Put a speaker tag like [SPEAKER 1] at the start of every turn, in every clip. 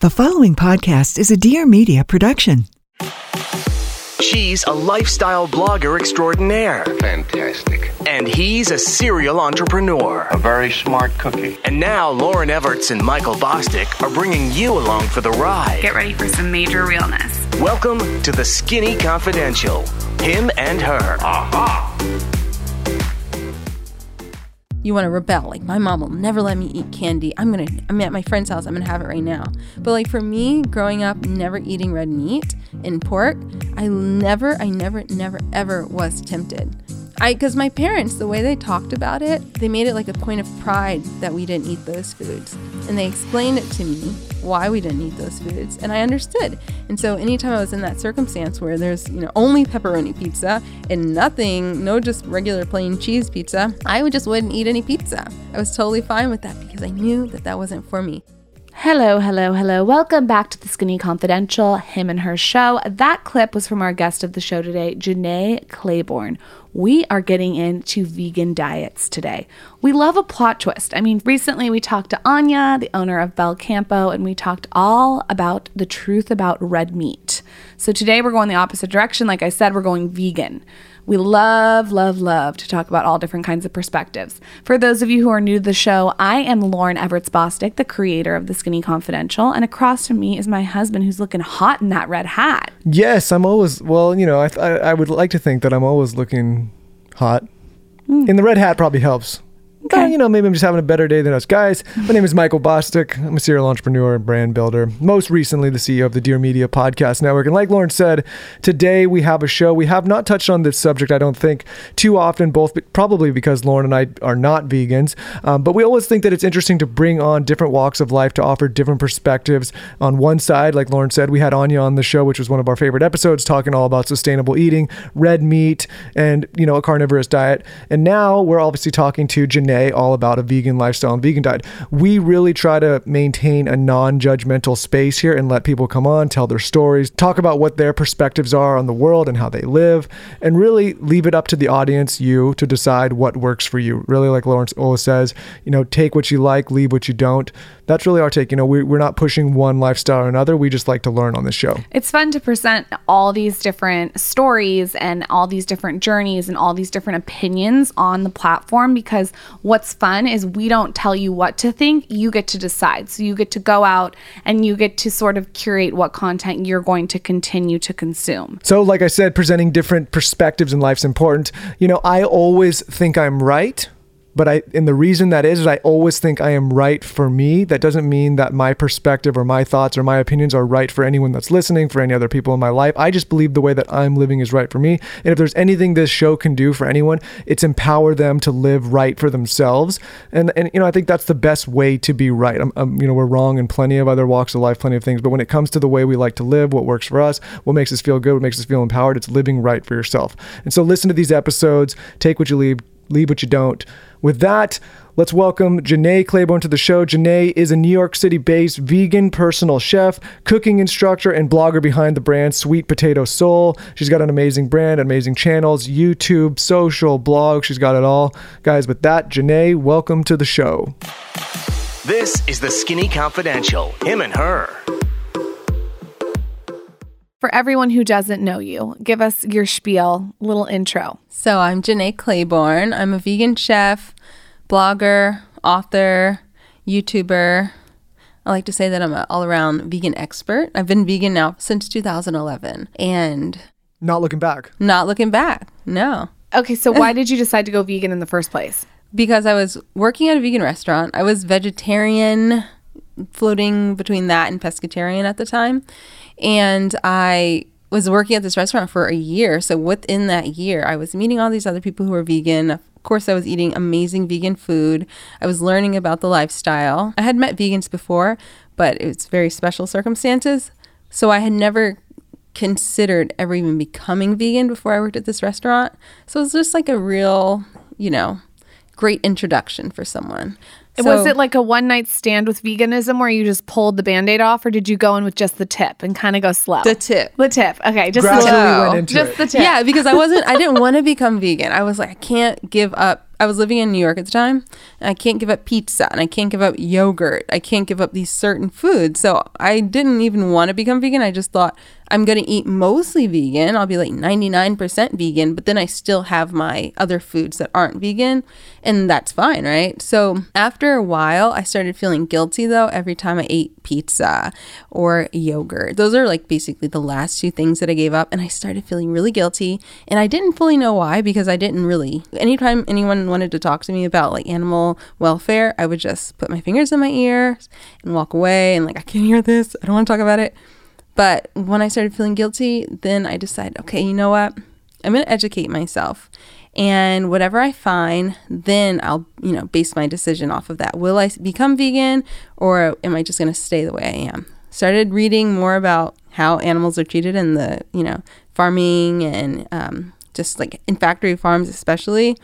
[SPEAKER 1] The following podcast is a Dear Media production.
[SPEAKER 2] She's a lifestyle blogger extraordinaire,
[SPEAKER 3] Fantastic.
[SPEAKER 2] and he's a serial entrepreneur.
[SPEAKER 3] A very smart cookie.
[SPEAKER 2] And now Lauryn Evarts and Michael Bosstick are bringing you along for the ride.
[SPEAKER 4] Get ready for some major realness.
[SPEAKER 2] Welcome to the Skinny Confidential. Him and her.
[SPEAKER 5] You want to rebel. Like my mom will never let me eat candy. I'm gonna. I'm at my friend's house. I'm gonna have it right now. But like for me, growing up, never eating red meat and pork, I never, I never, never, ever was tempted. I, because my parents, the way they talked about it, they made it like a point of pride that we didn't eat those foods, and they explained it to me why we didn't eat those foods, and I understood. And so anytime I was in that circumstance where there's you know only pepperoni pizza and nothing, no just regular plain cheese pizza, I would just wouldn't eat any pizza. I was totally fine with that because I knew that that wasn't for me.
[SPEAKER 6] Hello, hello, hello. Welcome back to the Skinny Confidential, him and her show. That clip was from our guest of the show today, Jenné Claiborne. We are getting into vegan diets today. We love a plot twist. I mean, recently we talked to Anya, the owner of Belcampo, and we talked all about the truth about red meat. So today we're going the opposite direction. Like I said, we're going vegan. We love, love, love to talk about all different kinds of perspectives. For those of you who are new to the show, I am Lauryn Evarts Bosstick, the creator of the Skinny Confidential, and across from me is my husband who's looking hot in that red hat.
[SPEAKER 7] Yes, I'm always well. You know, I I, I would like to think that I'm always looking hot. Hmm. In the red hat probably helps. But, you know, maybe I'm just having a better day than us guys. My name is Michael Bosstick. I'm a serial entrepreneur and brand builder. Most recently, the CEO of the Dear Media Podcast Network. And like Lauryn said, today we have a show. We have not touched on this subject, I don't think, too often, both probably because Lauryn and I are not vegans. Um, but we always think that it's interesting to bring on different walks of life to offer different perspectives. On one side, like Lauryn said, we had Anya on the show, which was one of our favorite episodes, talking all about sustainable eating, red meat, and, you know, a carnivorous diet. And now we're obviously talking to All about a vegan lifestyle and vegan diet. We really try to maintain a non judgmental space here and let people come on, tell their stories, talk about what their perspectives are on the world and how they live, and really leave it up to the audience, you, to decide what works for you. Really, like Lawrence always says, you know, take what you like, leave what you don't. That's really our take. You know, we, we're not pushing one lifestyle or another. We just like to learn on this show.
[SPEAKER 6] It's fun to present all these different stories and all these different journeys and all these different opinions on the platform because what's fun is we don't tell you what to think, you get to decide. So you get to go out and you get to sort of curate what content you're going to continue to consume.
[SPEAKER 7] So, like I said, presenting different perspectives in life's important. You know, I always think I'm right, but I, and the reason that is, is I always think I am right for me. That doesn't mean that my perspective or my thoughts or my opinions are right for anyone that's listening, for any other people in my life. I just believe the way that I'm living is right for me. And if there's anything this show can do for anyone, it's empower them to live right for themselves. And, and you know, I think that's the best way to be right. I'm, I'm, you know, we're wrong in plenty of other walks of life, plenty of things. But when it comes to the way we like to live, what works for us, what makes us feel good, what makes us feel empowered, it's living right for yourself. And so listen to these episodes, take what you leave, leave what you don't. With that, let's welcome Jenné Claiborne to the show. Jenné is a New York City based vegan personal chef, cooking instructor, and blogger behind the brand Sweet Potato Soul. She's got an amazing brand, amazing channels, YouTube, social, blog. She's got it all. Guys, with that, Jenné, welcome to the show.
[SPEAKER 2] This is the Skinny Confidential. Him and her.
[SPEAKER 6] For everyone who doesn't know you, give us your spiel, little intro.
[SPEAKER 5] So I'm Jenné Claiborne. I'm a vegan chef, blogger, author, YouTuber. I like to say that I'm an all around vegan expert. I've been vegan now since 2011 and
[SPEAKER 7] Not looking back.
[SPEAKER 5] not looking back. No.
[SPEAKER 6] Okay, so why did you decide to go vegan in the first place?
[SPEAKER 5] Because I was working at a vegan restaurant. I was vegetarian, floating between that and pescatarian at the time. And I was working at this restaurant for a year. So within that year, I was meeting all these other people who were vegan. Of course, I was eating amazing vegan food. I was learning about the lifestyle. I had met vegans before, but it's very special circumstances. So I had never considered ever even becoming vegan before I worked at this restaurant. So it was just like a real, you know, great introduction for someone.
[SPEAKER 6] Was it like a one night stand with veganism where you just pulled the band aid off, or did you go in with just the tip and kind of go slow?
[SPEAKER 5] the tip?
[SPEAKER 6] The tip. Okay, just
[SPEAKER 7] Gradually
[SPEAKER 6] the tip.
[SPEAKER 7] went into
[SPEAKER 6] Just
[SPEAKER 7] it.
[SPEAKER 6] the tip.
[SPEAKER 5] Yeah, because I wasn't, I didn't want to become vegan. I was like, I can't give up. I was living in New York at the time. And I can't give up pizza and I can't give up yogurt. I can't give up these certain foods. So I didn't even want to become vegan. I just thought I'm going to eat mostly vegan. I'll be like 99% vegan, but then I still have my other foods that aren't vegan, and that's fine, right? So after a while, I started feeling guilty though every time I ate pizza or yogurt. Those are like basically the last two things that I gave up, and I started feeling really guilty, and I didn't fully know why because I didn't really. Anytime anyone wanted to talk to me about like animal welfare, I would just put my fingers in my ears and walk away and like, I can't hear this. I don't want to talk about it. But when I started feeling guilty, then I decided, okay, you know what? I'm going to educate myself. And whatever I find, then I'll, you know, base my decision off of that. Will I become vegan or am I just going to stay the way I am? Started reading more about how animals are treated in the, you know, farming and um, just like in factory farms, especially.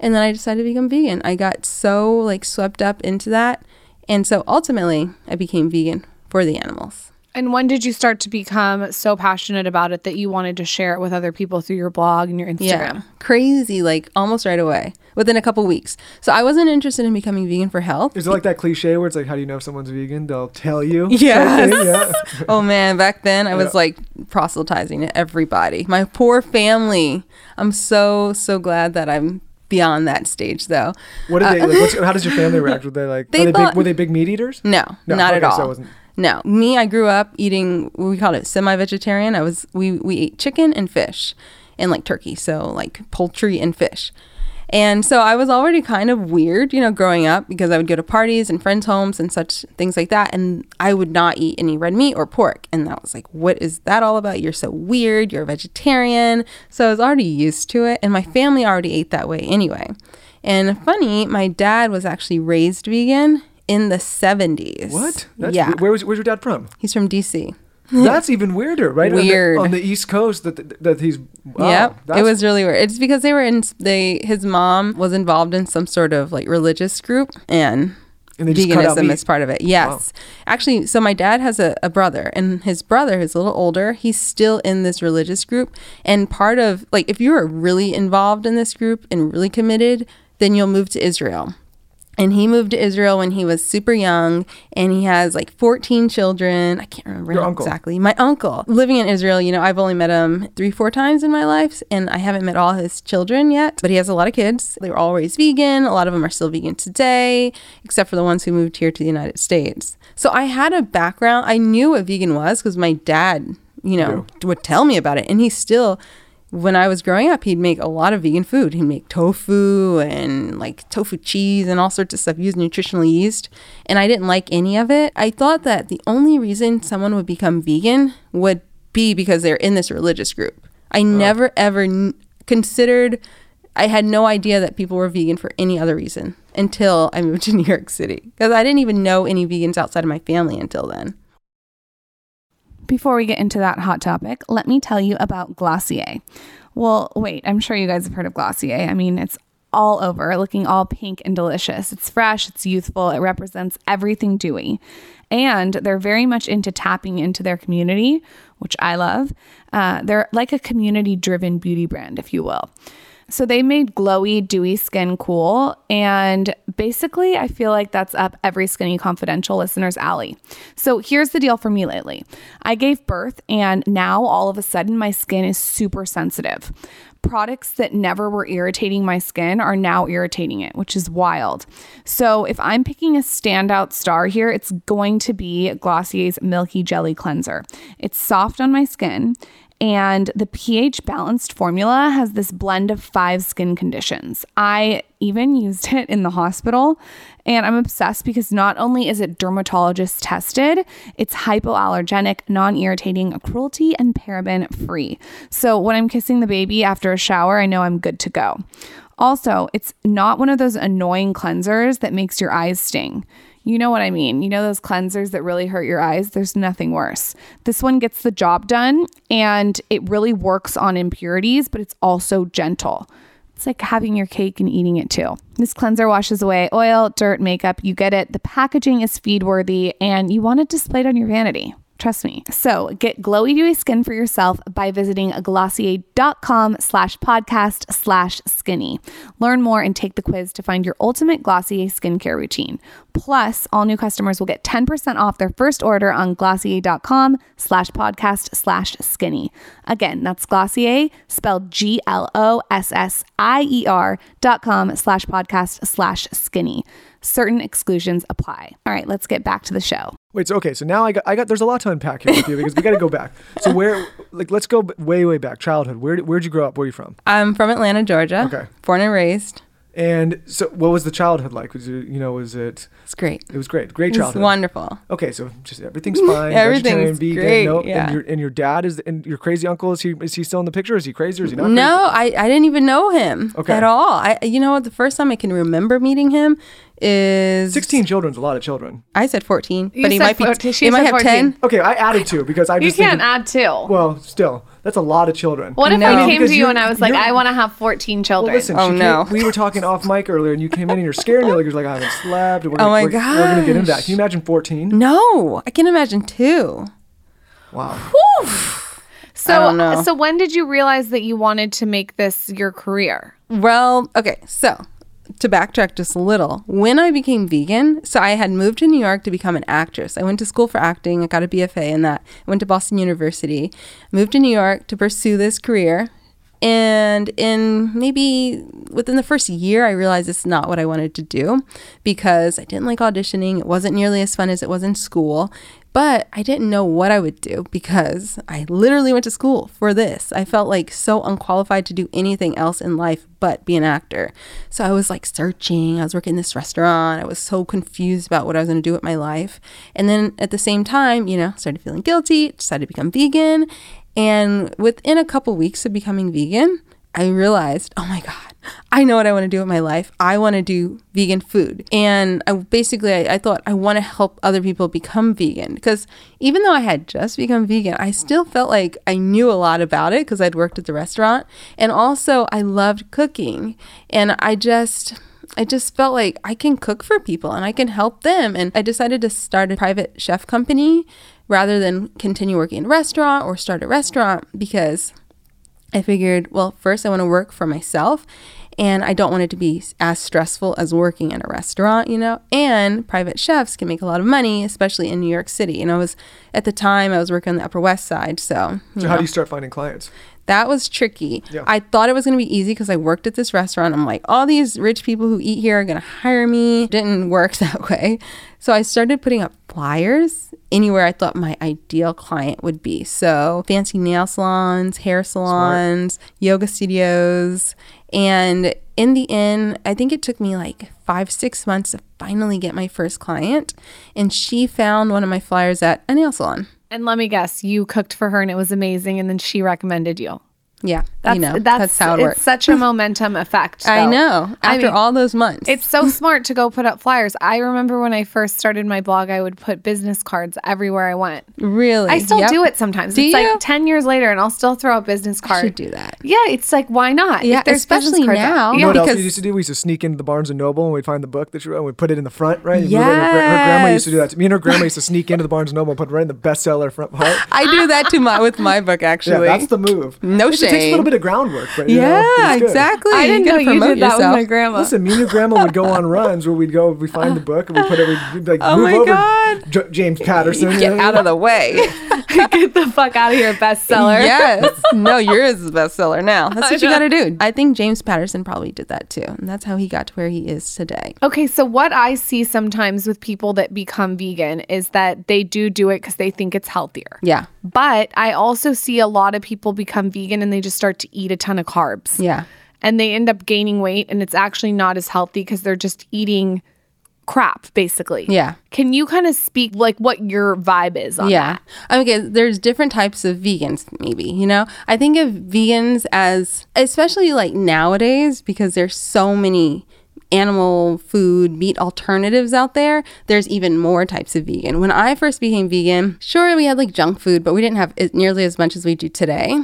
[SPEAKER 5] And then I decided to become vegan. I got so like swept up into that. And so ultimately, I became vegan for the animals.
[SPEAKER 6] And when did you start to become so passionate about it that you wanted to share it with other people through your blog and your Instagram?
[SPEAKER 5] Yeah, crazy, like almost right away, within a couple weeks. So I wasn't interested in becoming vegan for health.
[SPEAKER 7] Is it like that cliche where it's like, how do you know if someone's vegan? They'll tell you.
[SPEAKER 5] Yes.
[SPEAKER 7] yeah.
[SPEAKER 5] oh man, back then I was
[SPEAKER 7] Yeah.
[SPEAKER 5] like proselytizing to everybody. My poor family. I'm so so glad that I'm beyond that stage though.
[SPEAKER 7] What did they? Uh, like, what's, how does your family react? Were they like?
[SPEAKER 5] They
[SPEAKER 7] are they
[SPEAKER 5] thought-
[SPEAKER 7] big, were they big meat eaters?
[SPEAKER 5] No,
[SPEAKER 7] No,
[SPEAKER 5] not at
[SPEAKER 7] okay, so
[SPEAKER 5] all.
[SPEAKER 7] it wasn't-
[SPEAKER 5] No, me. I grew up eating. We called it semi-vegetarian. I was. We we ate chicken and fish, and like turkey. So like poultry and fish. And so I was already kind of weird, you know, growing up because I would go to parties and friends' homes and such things like that. And I would not eat any red meat or pork. And that was like, what is that all about? You're so weird. You're a vegetarian. So I was already used to it. And my family already ate that way anyway. And funny, my dad was actually raised vegan in the 70s.
[SPEAKER 7] What? That's,
[SPEAKER 5] yeah.
[SPEAKER 7] Where was, where's your dad from?
[SPEAKER 5] He's from DC.
[SPEAKER 7] That's even weirder, right? On the-
[SPEAKER 5] Weird.
[SPEAKER 7] on the, East Coast. That that he's. Wow,
[SPEAKER 5] yep. It was really weird. It's because they were in they his mom was involved in some sort of like religious group and
[SPEAKER 7] And they just cut out
[SPEAKER 5] veganism is part of it. Yes. Actually, so my dad has a, a brother and his brother who's a little older, he's still in this religious group. And part of like if you're really involved in this group and really committed, then you'll move to Israel. And he moved to Israel when he was super young, and he has like 14 children. I can't remember exactly. My uncle living in Israel. You know, I've only met him three, four times in my life, and I haven't met all his children yet. But he has a lot of kids. They were all raised vegan. A lot of them are still vegan today, except for the ones who moved here to the United States. So I had a background. I knew what vegan was because my dad, you know, would tell me about it, and he still when I was growing up, he'd make a lot of vegan food. He'd make tofu and like tofu cheese and all sorts of stuff used nutritional yeast. And I didn't like any of it. I thought that the only reason someone would become vegan would be because they're in this religious group. I oh. never ever n- considered, I had no idea that people were vegan for any other reason until I moved to New York City. Because I didn't even know any vegans outside of my family until then.
[SPEAKER 6] Before we get into that hot topic, let me tell you about Glossier. Well, wait, I'm sure you guys have heard of Glossier. I mean, it's all over, looking all pink and delicious. It's fresh, it's youthful, it represents everything dewy. And they're very much into tapping into their community, which I love. Uh, they're like a community driven beauty brand, if you will. So they made glowy, dewy skin cool. And basically, I feel like that's up every Skinny Confidential listener's alley. So here's the deal for me lately I gave birth, and now all of a sudden, my skin is super sensitive. Products that never were irritating my skin are now irritating it, which is wild. So, if I'm picking a standout star here, it's going to be Glossier's Milky Jelly Cleanser. It's soft on my skin. And the pH balanced formula has this blend of five skin conditions. I even used it in the hospital and I'm obsessed because not only is it dermatologist tested, it's hypoallergenic, non irritating, cruelty and paraben free. So when I'm kissing the baby after a shower, I know I'm good to go. Also, it's not one of those annoying cleansers that makes your eyes sting. You know what I mean. You know those cleansers that really hurt your eyes? There's nothing worse. This one gets the job done and it really works on impurities, but it's also gentle. It's like having your cake and eating it too. This cleanser washes away oil, dirt, makeup. You get it. The packaging is feed worthy and you want it displayed on your vanity. Trust me. So get glowy dewy skin for yourself by visiting glossier.com slash podcast slash skinny. Learn more and take the quiz to find your ultimate Glossier skincare routine. Plus, all new customers will get 10% off their first order on glossier.com slash podcast slash skinny. Again, that's Glossier, spelled G L O S S I E R dot com slash podcast slash skinny. Certain exclusions apply. All right, let's get back to the show.
[SPEAKER 7] Wait, so okay, so now I got, I got. There's a lot to unpack here with you because we got to go back. So where, like, let's go way, way back. Childhood. Where, where'd you grow up? Where are you from?
[SPEAKER 5] I'm from Atlanta, Georgia.
[SPEAKER 7] Okay.
[SPEAKER 5] Born and raised.
[SPEAKER 7] And so, what was the childhood like? Was it, you know, was it?
[SPEAKER 5] It's great.
[SPEAKER 7] It was great. Great
[SPEAKER 5] It's
[SPEAKER 7] childhood.
[SPEAKER 5] wonderful.
[SPEAKER 7] Okay, so just everything's fine.
[SPEAKER 5] Everything's
[SPEAKER 7] vegan,
[SPEAKER 5] great,
[SPEAKER 7] no-
[SPEAKER 5] yeah.
[SPEAKER 7] And your and your dad is and your crazy uncle is he is he still in the picture? Is he crazy or is he not?
[SPEAKER 5] No, I, I didn't even know him
[SPEAKER 7] Okay.
[SPEAKER 5] at all. I you know what? The first time I can remember meeting him is
[SPEAKER 7] Crazy? Sixteen children's a lot of children.
[SPEAKER 5] I said fourteen,
[SPEAKER 6] You
[SPEAKER 5] but he
[SPEAKER 6] said
[SPEAKER 5] might be.
[SPEAKER 6] 14. She
[SPEAKER 5] he might have
[SPEAKER 6] 14.
[SPEAKER 5] ten.
[SPEAKER 7] Okay, I added two because I
[SPEAKER 6] You
[SPEAKER 7] just
[SPEAKER 6] can't
[SPEAKER 7] thinking,
[SPEAKER 6] add two.
[SPEAKER 7] Well, still, that's a lot of children.
[SPEAKER 6] What if
[SPEAKER 5] No.
[SPEAKER 6] I came
[SPEAKER 7] Because
[SPEAKER 6] to you and I was like, I want to have 14 children?
[SPEAKER 7] Well, listen,
[SPEAKER 5] Oh,
[SPEAKER 7] she came-
[SPEAKER 5] no.
[SPEAKER 7] we were talking off mic earlier, and you came in and you're scaring me. Like you're like, I haven't slept. We're
[SPEAKER 5] Oh
[SPEAKER 7] gonna,
[SPEAKER 5] my
[SPEAKER 7] we're, We're gonna get into that. Can you imagine 14?
[SPEAKER 5] No, I can imagine two.
[SPEAKER 7] Wow.
[SPEAKER 6] so,
[SPEAKER 5] I don't know.
[SPEAKER 6] so when did you realize that you wanted to make this your career?
[SPEAKER 5] Well, okay, so to backtrack just a little, when I became vegan, so I had moved to New York to become an actress. I went to school for acting, I got a BFA in that. I went to Boston University, moved to New York to pursue this career. And in maybe within the first year, I realized it's not what I wanted to do because I didn't like auditioning. It wasn't nearly as fun as it was in school. But I didn't know what I would do because I literally went to school for this. I felt like so unqualified to do anything else in life but be an actor. So I was like searching. I was working in this restaurant. I was so confused about what I was going to do with my life. And then at the same time, you know, started feeling guilty, decided to become vegan. And within a couple weeks of becoming vegan, I realized, oh my God, I know what I want to do with my life. I want to do vegan food. And I basically, I, I thought I want to help other people become vegan because even though I had just become vegan, I still felt like I knew a lot about it because I'd worked at the restaurant. And also, I loved cooking. And I just, I just felt like I can cook for people and I can help them. And I decided to start a private chef company rather than continue working in a restaurant or start a restaurant because I figured, well, first I want to work for myself and I don't want it to be as stressful as working in a restaurant, you know? And private chefs can make a lot of money, especially in New York City. And I was, at the time, I was working on the Upper West Side. So,
[SPEAKER 7] So how
[SPEAKER 5] know,
[SPEAKER 7] do you start finding clients?
[SPEAKER 5] That was tricky.
[SPEAKER 7] Yeah.
[SPEAKER 5] I thought it was going to be easy because I worked at this restaurant. I'm like, all these rich people who eat here are going to hire me. Didn't work that way. So I started putting up flyers anywhere I thought my ideal client would be. So fancy nail salons, hair salons, yoga studios. And in the end, I think it took me like five, six months to finally get my first client. And she found one of my flyers at a nail salon.
[SPEAKER 6] And let me guess, you cooked for her and it was amazing, and then she recommended you.
[SPEAKER 5] Yeah.
[SPEAKER 6] That's
[SPEAKER 5] you know,
[SPEAKER 6] that's,
[SPEAKER 5] that's, how it
[SPEAKER 6] it's
[SPEAKER 5] works.
[SPEAKER 6] such a momentum effect.
[SPEAKER 5] I
[SPEAKER 6] though.
[SPEAKER 5] know.
[SPEAKER 6] I
[SPEAKER 5] After
[SPEAKER 6] mean,
[SPEAKER 5] all those months.
[SPEAKER 6] It's so smart to go put up flyers. I remember when I first started my blog, I would put business cards everywhere I went.
[SPEAKER 5] really.
[SPEAKER 6] I still
[SPEAKER 5] Yep.
[SPEAKER 6] do it sometimes.
[SPEAKER 5] Do
[SPEAKER 6] it's
[SPEAKER 5] you?
[SPEAKER 6] like 10 years later and I'll still throw a business
[SPEAKER 5] I
[SPEAKER 6] card.
[SPEAKER 5] should do that.
[SPEAKER 6] Yeah, it's like, why not?
[SPEAKER 5] Yeah,
[SPEAKER 6] there's
[SPEAKER 5] especially
[SPEAKER 6] cards out-
[SPEAKER 5] now.
[SPEAKER 7] You
[SPEAKER 6] Yeah.
[SPEAKER 7] know what else
[SPEAKER 5] because-
[SPEAKER 7] we used to do? We used to sneak into the Barnes and Noble and we'd find the book that she wrote and we'd put it in the front, right? And we wrote- Her, her grandma used to do that. to Me and her grandma used to sneak into the Barnes and Noble and put it right in the bestseller front part.
[SPEAKER 5] I do that to my with my book actually.
[SPEAKER 7] Yeah,
[SPEAKER 5] actually.
[SPEAKER 7] that's the move.
[SPEAKER 5] No
[SPEAKER 7] it takes a little bit of groundwork, but you know,
[SPEAKER 5] yeah,
[SPEAKER 7] it's
[SPEAKER 5] exactly.
[SPEAKER 6] I didn't know
[SPEAKER 5] gotta
[SPEAKER 6] you
[SPEAKER 5] promote
[SPEAKER 6] did that with my grandma.
[SPEAKER 7] Listen, me and your grandma would go on runs where we'd go, we'd find the book, and we put it, we'd like
[SPEAKER 5] Oh
[SPEAKER 7] move
[SPEAKER 5] my
[SPEAKER 7] over
[SPEAKER 5] God.
[SPEAKER 7] J- James Patterson. you
[SPEAKER 5] Get
[SPEAKER 7] know?
[SPEAKER 5] out of the way.
[SPEAKER 6] Get the fuck out of here, bestseller.
[SPEAKER 5] yes. No, yours is a bestseller now. That's what you got to do. I think James Patterson probably did that too. And that's how he got to where he is today.
[SPEAKER 6] Okay, so what I see sometimes with people that become vegan is that they do do it because they think it's healthier.
[SPEAKER 5] Yeah.
[SPEAKER 6] But I also see a lot of people become vegan and they just start to eat a ton of carbs.
[SPEAKER 5] Yeah.
[SPEAKER 6] And they end up gaining weight and it's actually not as healthy because they're just eating crap, basically.
[SPEAKER 5] Yeah.
[SPEAKER 6] Can you kind of speak like what your vibe is on
[SPEAKER 5] Yeah.
[SPEAKER 6] that?
[SPEAKER 5] Okay, there's different types of vegans, maybe, you know? I think of vegans as, especially like nowadays, because there's so many animal food, meat alternatives out there, there's even more types of vegan. When I first became vegan, sure, we had like junk food, but we didn't have nearly as much as we do today.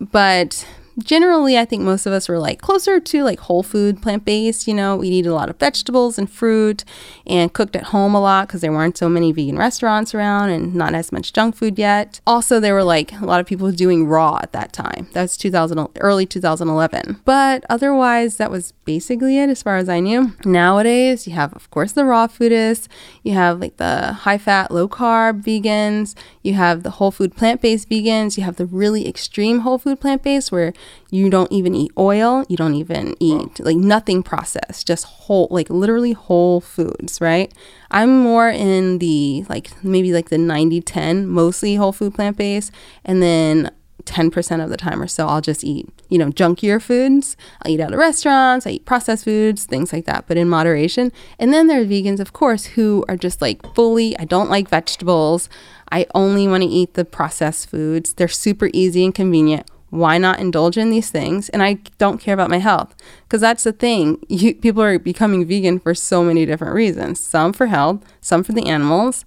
[SPEAKER 5] But generally, I think most of us were like closer to like whole food, plant based. You know, we eat a lot of vegetables and fruit and cooked at home a lot because there weren't so many vegan restaurants around and not as much junk food yet. Also, there were like a lot of people doing raw at that time. That's 2000, early 2011. But otherwise, that was basically it as far as I knew. Nowadays, you have, of course, the raw foodists, you have like the high fat, low carb vegans, you have the whole food plant based vegans, you have the really extreme whole food plant based where you don't even eat oil, you don't even eat like nothing processed, just whole, like literally whole foods, right? I'm more in the like maybe like the 90 10, mostly whole food plant based, and then 10% of the time or so, I'll just eat, you know, junkier foods. I'll eat out of restaurants, I eat processed foods, things like that, but in moderation. And then there are vegans, of course, who are just like fully, I don't like vegetables. I only want to eat the processed foods. They're super easy and convenient. Why not indulge in these things? And I don't care about my health because that's the thing. You, people are becoming vegan for so many different reasons some for health, some for the animals,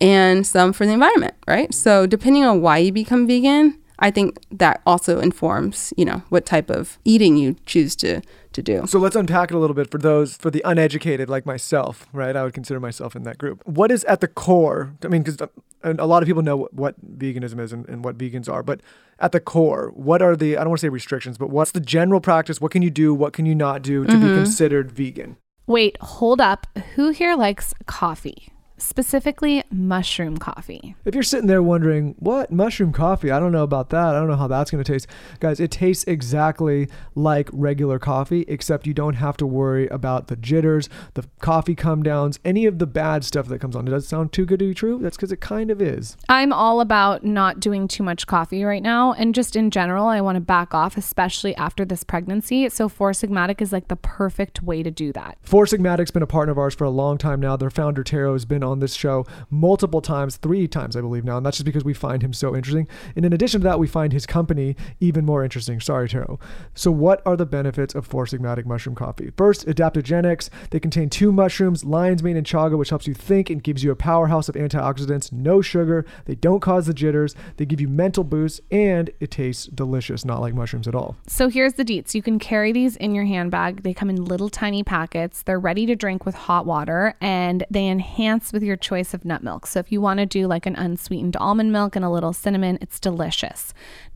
[SPEAKER 5] and some for the environment, right? So, depending on why you become vegan, I think that also informs, you know, what type of eating you choose to to do.
[SPEAKER 7] So let's unpack it a little bit for those for the uneducated like myself, right? I would consider myself in that group. What is at the core? I mean, because a lot of people know what, what veganism is and, and what vegans are, but at the core, what are the I don't want to say restrictions, but what's the general practice? What can you do? What can you not do to
[SPEAKER 5] Mm-hmm.
[SPEAKER 7] be considered vegan?
[SPEAKER 6] Wait, hold up. Who here likes coffee? Specifically, mushroom coffee.
[SPEAKER 7] If you're sitting there wondering, what mushroom coffee? I don't know about that. I don't know how that's going to taste. Guys, it tastes exactly like regular coffee, except you don't have to worry about the jitters, the coffee come downs, any of the bad stuff that comes on. It does sound too good to be true? That's because it kind of is.
[SPEAKER 6] I'm all about not doing too much coffee right now. And just in general, I want to back off, especially after this pregnancy. So, Four Sigmatic is like the perfect way to do that.
[SPEAKER 7] Four Sigmatic's been a partner of ours for a long time now. Their founder, Tero, has been on this show multiple times, three times, I believe now. And that's just because we find him so interesting. And in addition to that, we find his company even more interesting. Sorry, Tero. So, what are the benefits of Four Sigmatic mushroom coffee? First, adaptogenics. They contain two mushrooms, lion's mane and chaga, which helps you think and gives you a powerhouse of antioxidants. No sugar. They don't cause the jitters. They give you mental boosts, and it tastes delicious, not like mushrooms at all.
[SPEAKER 6] So here's the deets. You can carry these in your handbag. They come in little tiny packets. They're ready to drink with hot water and they enhance with your choice of nut milk. So if you want to do like an unsweetened almond milk and a little cinnamon, it's delicious.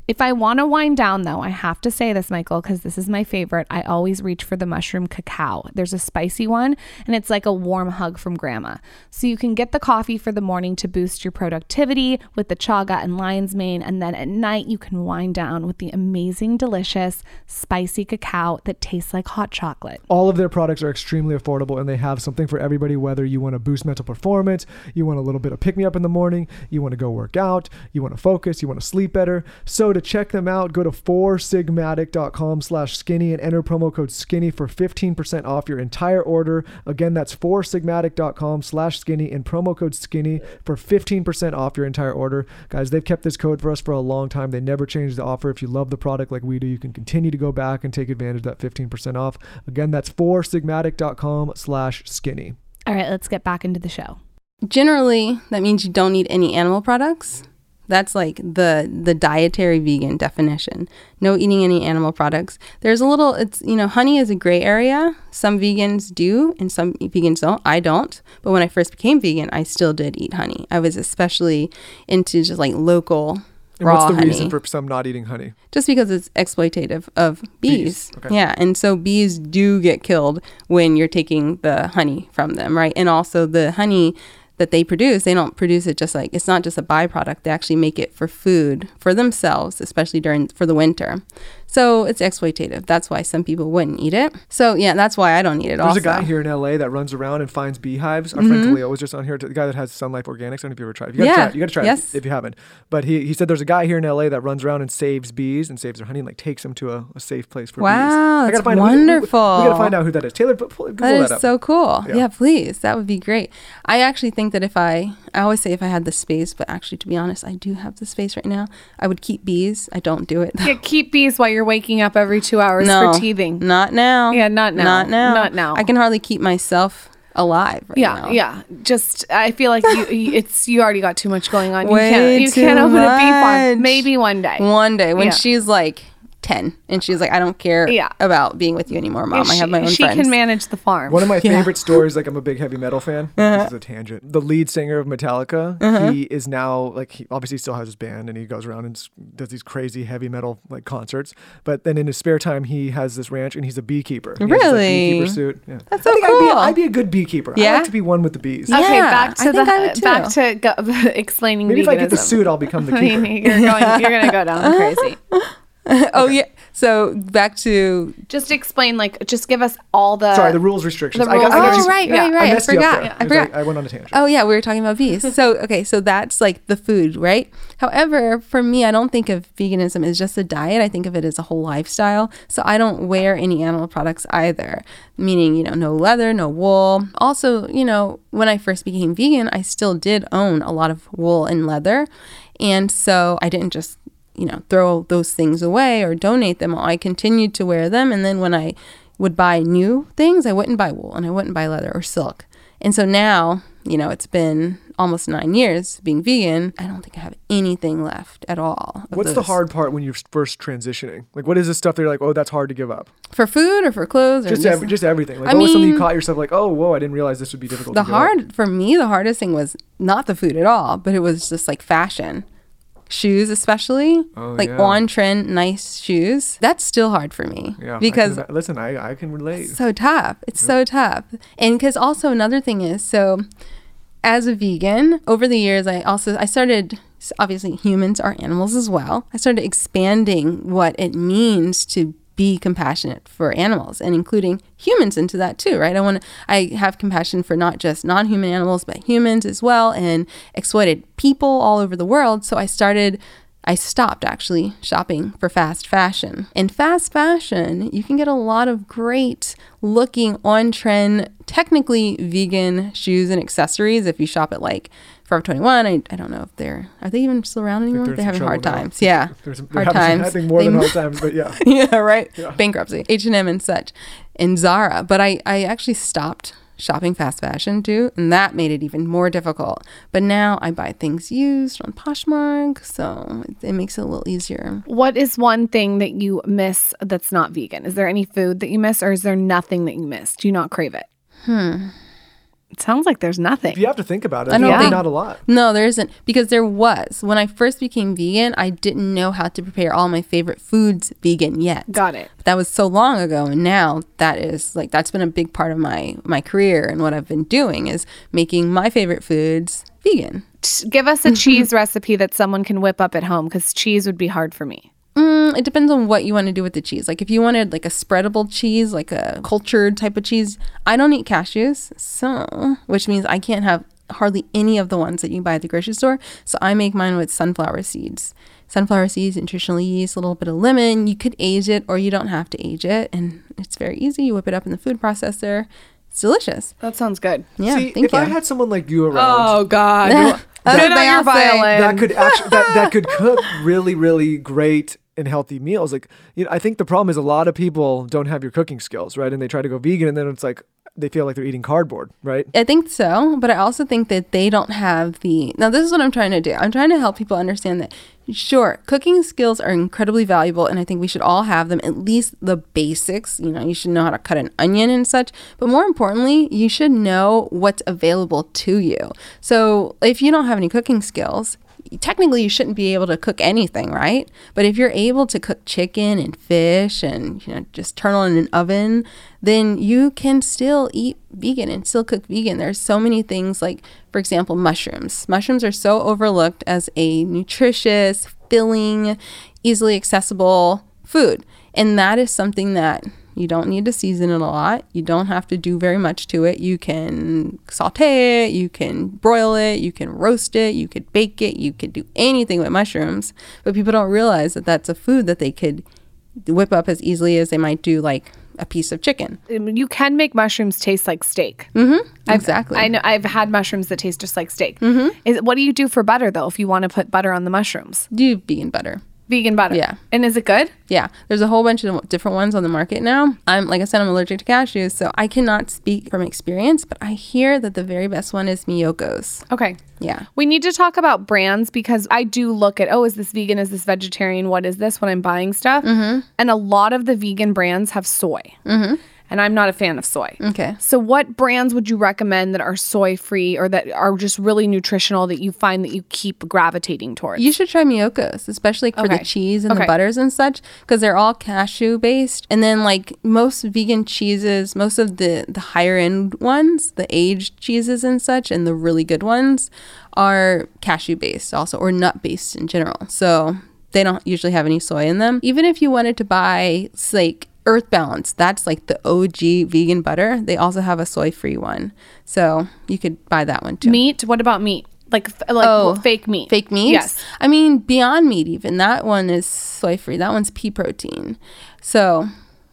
[SPEAKER 6] If I want to wind down though, I have to say this, Michael, because this is my favorite. I always reach for the mushroom cacao. There's a spicy one and it's like a warm hug from grandma. So you can get the coffee for the morning to boost your productivity with the chaga and lion's mane. And then at night, you can wind down with the amazing, delicious, spicy cacao that tastes like hot chocolate.
[SPEAKER 7] All of their products are extremely affordable and they have something for everybody, whether you want to boost mental performance, you want a little bit of pick me up in the morning, you want to go work out, you want to focus, you want to sleep better. So to check them out, go to 4sigmatic.com slash skinny and enter promo code skinny for 15% off your entire order. Again, that's 4sigmatic.com slash skinny and promo code skinny for 15% off your entire order. Guys, they've kept this code for us for a long time. They never changed the offer. If you love the product like we do, you can continue to go back and take advantage of that 15% off. Again, that's 4sigmatic.com slash skinny.
[SPEAKER 6] All right, let's get back into the show.
[SPEAKER 5] Generally, that means you don't need any animal products. That's like the the dietary vegan definition. No eating any animal products. There's a little it's you know, honey is a gray area. Some vegans do and some vegans don't. I don't. But when I first became vegan, I still did eat honey. I was especially into just like local
[SPEAKER 7] And
[SPEAKER 5] raw
[SPEAKER 7] what's the
[SPEAKER 5] honey
[SPEAKER 7] reason for some not eating honey?
[SPEAKER 5] just because it's exploitative of bees.
[SPEAKER 7] Bees, okay.
[SPEAKER 5] Yeah, and so bees do get killed when you're taking the honey from them, right? And also the honey that they produce, they don't produce it just like it's not just a byproduct. They actually make it for food for themselves, especially during for the winter. So it's exploitative. That's why some people wouldn't eat it. So yeah, that's why I don't eat it.
[SPEAKER 7] There's
[SPEAKER 5] also.
[SPEAKER 7] a guy here in LA that runs around and finds beehives. Our friend Khalil was just on here. The guy that has Sun Life Organics. I don't know if you ever tried. it. You gotta
[SPEAKER 5] Mm-hmm. Yeah.
[SPEAKER 7] try it. You gotta try
[SPEAKER 5] Yes.
[SPEAKER 7] it if you haven't. But he, he said there's a guy here in LA that runs around and saves bees and saves their honey and like takes them to a, a safe place for bees.
[SPEAKER 5] Wow,
[SPEAKER 7] I gotta
[SPEAKER 5] that's
[SPEAKER 7] find we- we- We, gotta find out who that is. Taylor, pu- pull, Google
[SPEAKER 5] That is
[SPEAKER 7] that up.
[SPEAKER 5] so cool.
[SPEAKER 7] Yeah.
[SPEAKER 5] Yeah. please. That would be great. I actually think that if I, I always say if I had the space, but actually, to be honest, I do have the space right now. I would keep bees. I don't do it. though.
[SPEAKER 6] Yeah, keep bees while you're waking up every two hours
[SPEAKER 5] no,
[SPEAKER 6] for teething.
[SPEAKER 5] Not now.
[SPEAKER 6] Yeah, not now.
[SPEAKER 5] Not now.
[SPEAKER 6] Not now.
[SPEAKER 5] I can hardly keep myself alive. Right
[SPEAKER 6] Yeah,
[SPEAKER 5] now.
[SPEAKER 6] yeah. Just I feel like you, you- it's you already got too much going on. You
[SPEAKER 5] Way
[SPEAKER 6] can't you can't open a bee farm. Maybe one day.
[SPEAKER 5] One day when
[SPEAKER 6] Yeah.
[SPEAKER 5] she's like 10 and she's like i don't care
[SPEAKER 6] Yeah.
[SPEAKER 5] about being with you anymore mom i have my own
[SPEAKER 6] she
[SPEAKER 5] friends
[SPEAKER 6] can manage the farm.
[SPEAKER 7] One of my favorite stories, like I'm a big heavy metal fan.
[SPEAKER 5] Uh-huh.
[SPEAKER 7] This is a tangent. The lead singer of Metallica, he is now like he obviously still has his band and he goes around and does these crazy heavy metal like concerts. But then in his spare time, he has this ranch and he's a beekeeper. He has this, like,
[SPEAKER 5] Really?
[SPEAKER 7] beekeeper suit. Yeah.
[SPEAKER 5] That's so
[SPEAKER 7] I think I'd be,
[SPEAKER 5] cool.
[SPEAKER 7] I'd be a good beekeeper. I
[SPEAKER 5] Yeah?
[SPEAKER 7] like to be one with the bees.
[SPEAKER 6] okay, back to
[SPEAKER 5] I think
[SPEAKER 6] the
[SPEAKER 5] I would
[SPEAKER 6] back to go, explaining
[SPEAKER 7] Maybe if I get the suit, I'll become the
[SPEAKER 6] I mean,
[SPEAKER 7] keeper.
[SPEAKER 6] you're going. You're gonna go down crazy.
[SPEAKER 5] oh yeah so back to
[SPEAKER 6] Just explain, like, just give us all the.
[SPEAKER 7] Sorry, the rules restrictions.
[SPEAKER 6] The
[SPEAKER 7] I got-
[SPEAKER 6] rules
[SPEAKER 7] I got
[SPEAKER 5] oh
[SPEAKER 7] you-
[SPEAKER 5] right
[SPEAKER 6] yeah,
[SPEAKER 5] right
[SPEAKER 6] I
[SPEAKER 5] right i,
[SPEAKER 7] messed you up
[SPEAKER 5] forgot
[SPEAKER 7] there.
[SPEAKER 5] i
[SPEAKER 7] It was
[SPEAKER 5] forgot
[SPEAKER 7] I went on a tangent.
[SPEAKER 5] Oh yeah, we were talking about bees. So okay, so that's like the food, right? However, for me, I don't think of veganism as just a diet. I think of it as a whole lifestyle. So I don't wear any animal products either, meaning you know no leather, no wool. Also, you know when I first became vegan, I still did own a lot of wool and leather, and so I didn't just you know throw those things away or donate them all. I continued to wear them, and then when I would buy new things, I wouldn't buy wool and I wouldn't buy leather or silk. And so now, you know, it's been almost nine years being vegan. I don't think I have anything left at all.
[SPEAKER 7] What's the hard part when you're first transitioning? Like, what is the stuff that you're like, oh, that's hard to give up?
[SPEAKER 5] for food or for clothes or
[SPEAKER 7] Just,
[SPEAKER 5] just,
[SPEAKER 7] ev- just everything. Like,
[SPEAKER 5] I
[SPEAKER 7] what was something you caught yourself like, oh, whoa, I didn't realize this would be difficult.
[SPEAKER 5] the
[SPEAKER 7] to give up?
[SPEAKER 5] hard for me the hardest thing was not the food at all but it was just like fashion shoes especially
[SPEAKER 7] Oh,
[SPEAKER 5] like
[SPEAKER 7] yeah.
[SPEAKER 5] on trend nice shoes that's still hard for me
[SPEAKER 7] Yeah, I
[SPEAKER 5] because
[SPEAKER 7] can, listen, I, I can relate.
[SPEAKER 5] so tough. It's so tough. And because also another thing is so as a vegan, over the years I also I started obviously humans are animals as well. I started expanding what it means to be compassionate for animals and including humans into that too, right? I want to I have compassion for not just non-human animals but humans as well and exploited people all over the world. So I started I stopped actually shopping for fast fashion. In fast fashion, you can get a lot of great looking on trend, technically vegan shoes and accessories if you shop at like Forever 21. I, I don't know if they're, are they even still around anymore?
[SPEAKER 7] they're
[SPEAKER 5] They're having hard
[SPEAKER 7] trouble now.
[SPEAKER 5] times. Yeah.
[SPEAKER 7] There's, they're
[SPEAKER 5] hard times.
[SPEAKER 7] I think more
[SPEAKER 5] They
[SPEAKER 7] than
[SPEAKER 5] mo-
[SPEAKER 7] hard times, but yeah.
[SPEAKER 5] yeah, right. Bankruptcy, H and M and such, and Zara. But I, I actually stopped shopping fast fashion too, and that made it even more difficult. But now I buy things used on Poshmark, so it, it makes it a little easier.
[SPEAKER 6] What is one thing that you miss that's not vegan? Is there any food that you miss, or is there nothing that you miss? Do you not crave it? Hmm. It sounds like there's nothing.
[SPEAKER 7] If you have to think about it,
[SPEAKER 5] I don't
[SPEAKER 7] probably
[SPEAKER 5] think-
[SPEAKER 7] not a lot.
[SPEAKER 5] No, there isn't because there was when I first became vegan. I didn't know how to prepare all my favorite foods vegan yet.
[SPEAKER 6] Got it.
[SPEAKER 5] that was so long ago and now that is like that's been a big part of my my career and what I've been doing is making my favorite foods vegan.
[SPEAKER 6] Give us a cheese recipe that someone can whip up at home because cheese would be hard for me.
[SPEAKER 5] Mm, it depends on what you want to do with the cheese. Like if you wanted like a spreadable cheese, like a cultured type of cheese, I don't eat cashews, so which means I can't have hardly any of the ones that you buy at the grocery store. So I make mine with sunflower seeds. Sunflower seeds, nutritional yeast, a little bit of lemon. You could age it or you don't have to age it, and it's very easy. You whip it up in the food processor. It's delicious.
[SPEAKER 6] That sounds good.
[SPEAKER 5] Yeah,
[SPEAKER 7] See,
[SPEAKER 5] thank
[SPEAKER 7] if
[SPEAKER 5] you.
[SPEAKER 7] I had someone like you around,
[SPEAKER 6] Oh God!
[SPEAKER 5] That's
[SPEAKER 6] Get
[SPEAKER 5] what
[SPEAKER 6] out your violin.
[SPEAKER 7] that could actually that, that could cook really really great and healthy meals like you know i think the problem is a lot of people don't have your cooking skills right and they try to go vegan and then it's like they feel like they're eating cardboard right
[SPEAKER 5] I think so, but I also think that they don't have the. Now, this is what I'm trying to do. I'm trying to help people understand that, sure, cooking skills are incredibly valuable, and I think we should all have them, at least the basics. You know, you should know how to cut an onion and such, but more importantly, you should know what's available to you. So, if you don't have any cooking skills, technically you shouldn't be able to cook anything, right? But if you're able to cook chicken and fish and you know just turn on an oven, then you can still eat vegan and still cook vegan. There's so many things like for example, mushrooms. Mushrooms are so overlooked as a nutritious, filling, easily accessible food. And that is something that you don't need to season it a lot. You don't have to do very much to it. You can saute it, you can broil it, you can roast it, you could bake it, you could do anything with mushrooms. But people don't realize that that's a food that they could whip up as easily as they might do like a piece of chicken.
[SPEAKER 6] You can make mushrooms taste like steak.
[SPEAKER 5] Exactly.
[SPEAKER 6] I know I've had mushrooms that taste just like steak. Mm-hmm. Is what do you do for butter though? If you want to put butter on the mushrooms,
[SPEAKER 5] do vegan butter.
[SPEAKER 6] Vegan butter.
[SPEAKER 5] Yeah.
[SPEAKER 6] And is it good?
[SPEAKER 5] Yeah, there's a whole bunch of different ones on the market now. I'm like I said, I'm allergic to cashews, so I cannot speak from experience, but I hear that the very best one is Miyoko's.
[SPEAKER 6] Okay.
[SPEAKER 5] Yeah.
[SPEAKER 6] We need to talk about brands because I do look at, oh, is this vegan? Is this vegetarian? What is this when I'm buying stuff? Mm-hmm. And a lot of the vegan brands have soy. Mm-hmm. And I'm not a fan of soy.
[SPEAKER 5] Okay.
[SPEAKER 6] So, what brands would you recommend that are soy free or that are just really nutritional that you find that you keep gravitating towards?
[SPEAKER 5] You should try Miyoko's, especially for
[SPEAKER 6] Okay.
[SPEAKER 5] the cheese and
[SPEAKER 6] Okay.
[SPEAKER 5] the butters and such, because they're all cashew based. And then like most vegan cheeses, most of the the higher end ones, the aged cheeses and such, and the really good ones are cashew based also, or nut based in general. So they don't usually have any soy in them. Even if you wanted to buy like Earth Balance, that's like the OG vegan butter. They also have a soy free one, so you could buy that one too.
[SPEAKER 6] meat? What about meat? Like, f- like
[SPEAKER 5] Oh,
[SPEAKER 6] fake meat.
[SPEAKER 5] Fake meat?
[SPEAKER 6] Yes.
[SPEAKER 5] I mean, Beyond Meat, even that one is soy free. That one's pea protein. So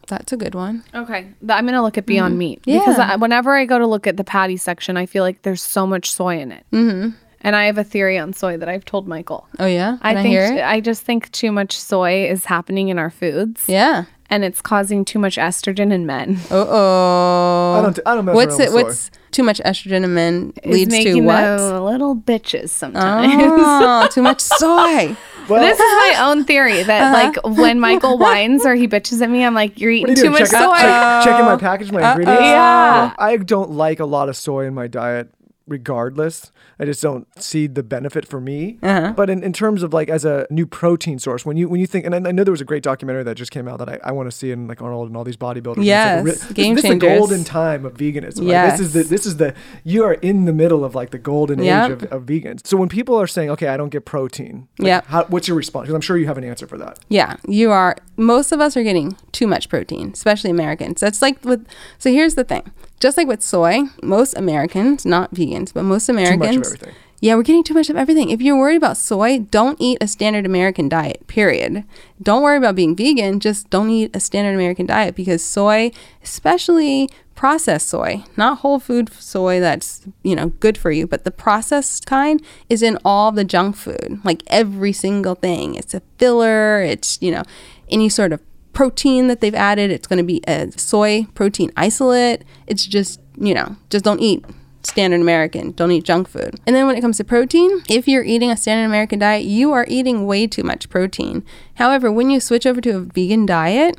[SPEAKER 5] that's a good one.
[SPEAKER 6] Okay, I'm gonna look at Beyond Meat because I, whenever I go to look at the patty section, I feel like there's so much soy in it. Mm-hmm. And I have a theory on soy that I've told Michael.
[SPEAKER 5] Oh, yeah?
[SPEAKER 6] I
[SPEAKER 5] Can I,
[SPEAKER 6] think
[SPEAKER 5] hear it?
[SPEAKER 6] I just think too much soy is happening in our foods,
[SPEAKER 5] yeah.
[SPEAKER 6] And it's causing too much estrogen in men.
[SPEAKER 5] Uh oh.
[SPEAKER 7] I don't. I don't mess
[SPEAKER 5] What's
[SPEAKER 7] around
[SPEAKER 5] it?
[SPEAKER 7] with soy.
[SPEAKER 5] What's too much estrogen in men leads to
[SPEAKER 6] making
[SPEAKER 5] what?
[SPEAKER 6] them little bitches sometimes.
[SPEAKER 5] Oh, too much soy.
[SPEAKER 7] Well,
[SPEAKER 6] This is my own theory that like when Michael whines or he bitches at me, I'm like, you're eating
[SPEAKER 7] you
[SPEAKER 6] too
[SPEAKER 7] doing?
[SPEAKER 6] much
[SPEAKER 7] Check,
[SPEAKER 6] soy.
[SPEAKER 7] check, checking my package, my ingredients.
[SPEAKER 6] Yeah.
[SPEAKER 7] I don't like a lot of soy in my diet, regardless. I just don't see the benefit for me.
[SPEAKER 5] Uh-huh.
[SPEAKER 7] But in, in terms of like as a new protein source, when you when you think, and I, I know there was a great documentary that just came out that I, I want to see in like Arnold and all these bodybuilders. and
[SPEAKER 5] Yes,
[SPEAKER 7] like re-
[SPEAKER 5] game
[SPEAKER 7] this, this is the golden time of veganism. Right? This is the this is the you are in the middle of like the golden
[SPEAKER 5] Yep.
[SPEAKER 7] age of, of vegans. So when people are saying, okay, I don't get protein, like,
[SPEAKER 5] Yep.
[SPEAKER 7] how, what's your response? Because I'm sure you have an answer for that.
[SPEAKER 5] Yeah, you are. Most of us are getting too much protein, especially Americans. That's like with. So here's the thing. Just like with soy, most Americans, not vegans, but most Americans.
[SPEAKER 7] everything.
[SPEAKER 5] Yeah, we're getting too much of everything. If you're worried about soy, don't eat a standard American diet, period. Don't worry about being vegan, just don't eat a standard American diet because soy, especially processed soy, not whole food soy that's, you know, good for you, but the processed kind is in all the junk food, like every single thing. It's a filler, it's, you know, any sort of protein that they've added, it's going to be a soy protein isolate. It's just, you know, just don't eat standard American. Don't eat junk food. And then when it comes to protein, if you're eating a standard American diet, you are eating way too much protein. However, when you switch over to a vegan diet,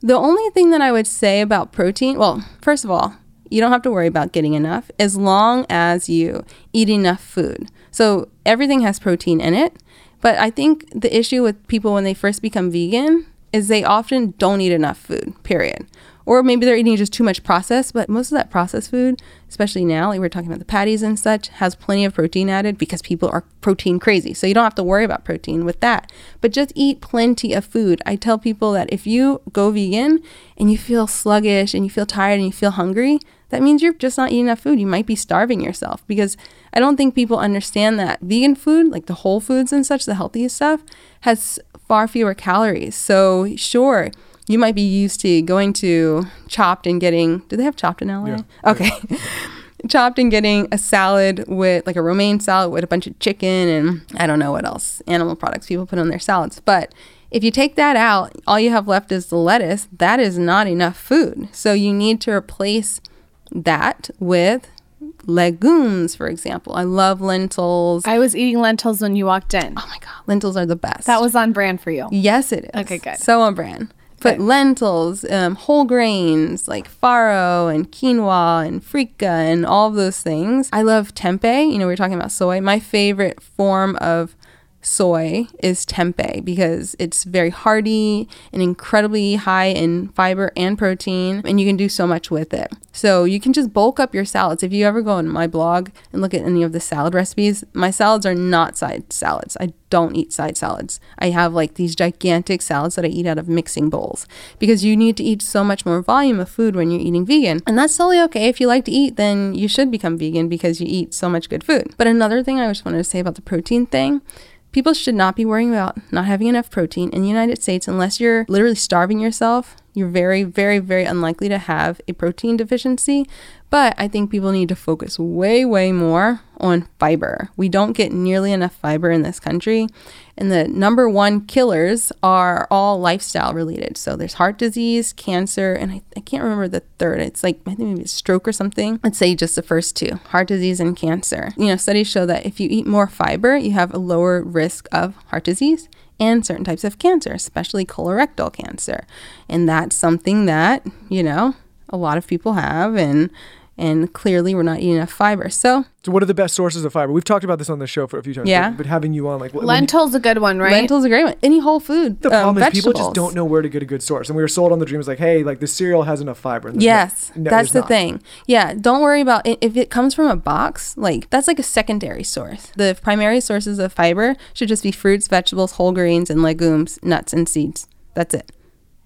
[SPEAKER 5] the only thing that I would say about protein, well, first of all, you don't have to worry about getting enough as long as you eat enough food. So everything has protein in it. But I think the issue with people when they first become vegan is they often don't eat enough food, period. Or maybe they're eating just too much processed, but most of that processed food, especially now, like we're talking about the patties and such, has plenty of protein added because people are protein crazy. So you don't have to worry about protein with that. But just eat plenty of food. I tell people that if you go vegan and you feel sluggish and you feel tired and you feel hungry, that means you're just not eating enough food. You might be starving yourself because I don't think people understand that vegan food, like the whole foods and such, the healthiest stuff, has far fewer calories. So, sure, you might be used to going to Chopped and getting, do they have Chopped in LA?
[SPEAKER 7] Yeah.
[SPEAKER 5] Okay. chopped and getting a salad with like a romaine salad with a bunch of chicken and I don't know what else animal products people put on their salads. But if you take that out, all you have left is the lettuce. That is not enough food. So you need to replace that with legumes, for example. I love lentils.
[SPEAKER 6] I was eating lentils when you walked in.
[SPEAKER 5] oh my god, lentils are the best.
[SPEAKER 6] That was on brand for you.
[SPEAKER 5] Yes, it is.
[SPEAKER 6] Okay, good.
[SPEAKER 5] So on brand.
[SPEAKER 6] But
[SPEAKER 5] lentils, um, whole grains like farro and quinoa and freekeh and all of those things. I love tempeh. You know, we were talking about soy. My favorite form of soy is tempeh because it's very hearty and incredibly high in fiber and protein, and you can do so much with it. So you can just bulk up your salads. If you ever go on my blog and look at any of the salad recipes, my salads are not side salads. I don't eat side salads. I have like these gigantic salads that I eat out of mixing bowls because you need to eat so much more volume of food when you're eating vegan. And that's totally okay. If you like to eat, then you should become vegan because you eat so much good food. But another thing I just wanted to say about the protein thing people should not be worrying about not having enough protein in the United States unless you're literally starving yourself. You're very, very, very unlikely to have a protein deficiency. But I think people need to focus way, way more on fiber. We don't get nearly enough fiber in this country. And the number one killers are all lifestyle related. So there's heart disease, cancer, and I, I can't remember the third. It's like, I think maybe stroke or something. Let's say just the first two heart disease and cancer. You know, studies show that if you eat more fiber, you have a lower risk of heart disease and certain types of cancer, especially colorectal cancer. And that's something that, you know, a lot of people have and and clearly we're not eating enough fiber. So
[SPEAKER 7] So, what are the best sources of fiber? We've talked about this on the show for a few times.
[SPEAKER 5] Yeah.
[SPEAKER 7] But, but having you on, like, what, when you-
[SPEAKER 6] Lentils a good one, right?
[SPEAKER 5] lentils are a great one. Any whole food.
[SPEAKER 7] the
[SPEAKER 5] um,
[SPEAKER 7] problem is people just don't know where to get a good source. And we were sold on the dream. dreams like, hey, like the cereal has enough fiber. And there's
[SPEAKER 5] Yes,
[SPEAKER 7] no- no,
[SPEAKER 5] that's the
[SPEAKER 7] not.
[SPEAKER 5] thing. Yeah, don't worry about it. If it comes from a box, like that's like a secondary source. The primary sources of fiber should just be fruits, vegetables, whole grains, and legumes, nuts, and seeds. That's it.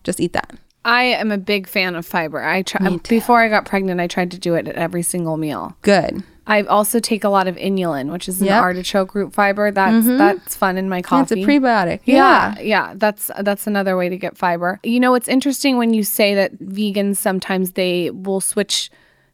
[SPEAKER 5] Just eat that.
[SPEAKER 6] I am a big fan of fiber. I try before I got pregnant. I tried to do it at every single meal.
[SPEAKER 5] Good.
[SPEAKER 6] I also take a lot of inulin, which is an
[SPEAKER 5] Yep.
[SPEAKER 6] artichoke root fiber. That's mm-hmm. that's fun in my coffee.
[SPEAKER 5] It's a prebiotic.
[SPEAKER 6] yeah, yeah, that's that's another way to get fiber. You know, it's interesting when you say that vegans sometimes they will switch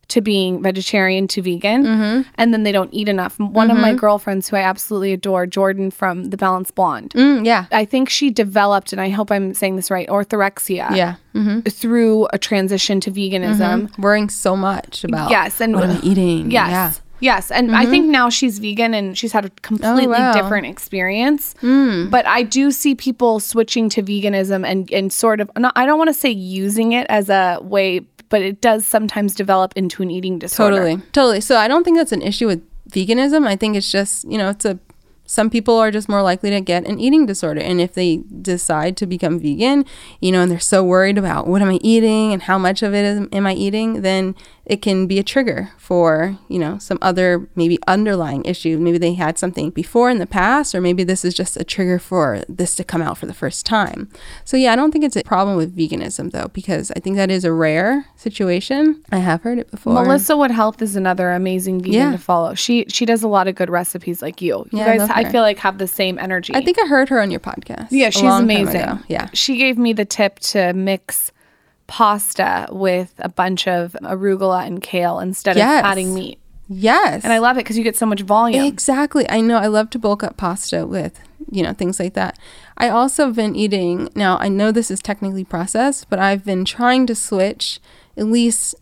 [SPEAKER 6] to being vegetarian to vegan mm-hmm. and then they don't eat enough. One of my mm-hmm. girlfriends who I absolutely adore, Jordan from The Balanced Blonde.
[SPEAKER 5] Mm, yeah.
[SPEAKER 6] I think she developed, and I hope I'm saying this right, orthorexia
[SPEAKER 5] Yeah. hmm
[SPEAKER 6] through a transition to veganism. Mm-hmm.
[SPEAKER 5] Worrying so much about
[SPEAKER 6] Yes, and
[SPEAKER 5] what am I eating?
[SPEAKER 6] Yes.
[SPEAKER 5] Yeah.
[SPEAKER 6] Yes, and I think now she's vegan and she's had a completely oh,
[SPEAKER 5] wow.
[SPEAKER 6] different experience. Mm. But I do see people switching to veganism and and sort of not, I don't want to say using it as a way, but it does sometimes develop into an eating disorder.
[SPEAKER 5] Totally. Totally. So I don't think that's an issue with veganism. I think it's just, you know, it's a some people are just more likely to get an eating disorder and if they decide to become vegan, you know, and they're so worried about what am I eating and how much of it is, am I eating, then it can be a trigger for, you know, some other maybe underlying issue. Maybe they had something before in the past or maybe this is just a trigger for this to come out for the first time. So yeah, I don't think it's a problem with veganism though because I think that is a rare situation. I have heard it before.
[SPEAKER 6] Melissa Wood Health is another amazing vegan
[SPEAKER 5] Yeah.
[SPEAKER 6] to follow. She she does a lot of good recipes like you. You
[SPEAKER 5] Yeah,
[SPEAKER 6] guys I feel like have the same energy.
[SPEAKER 5] I think I heard her on your podcast.
[SPEAKER 6] Yeah, she's amazing.
[SPEAKER 5] Yeah.
[SPEAKER 6] She gave me the tip to mix pasta with a bunch of arugula and kale instead
[SPEAKER 5] Yes.
[SPEAKER 6] of adding meat.
[SPEAKER 5] Yes.
[SPEAKER 6] And I love it because you get so much volume.
[SPEAKER 5] Exactly. I know. I love to bulk up pasta with, you know, things like that. I also have been eating, now I know this is technically processed, but I've been trying to switch at least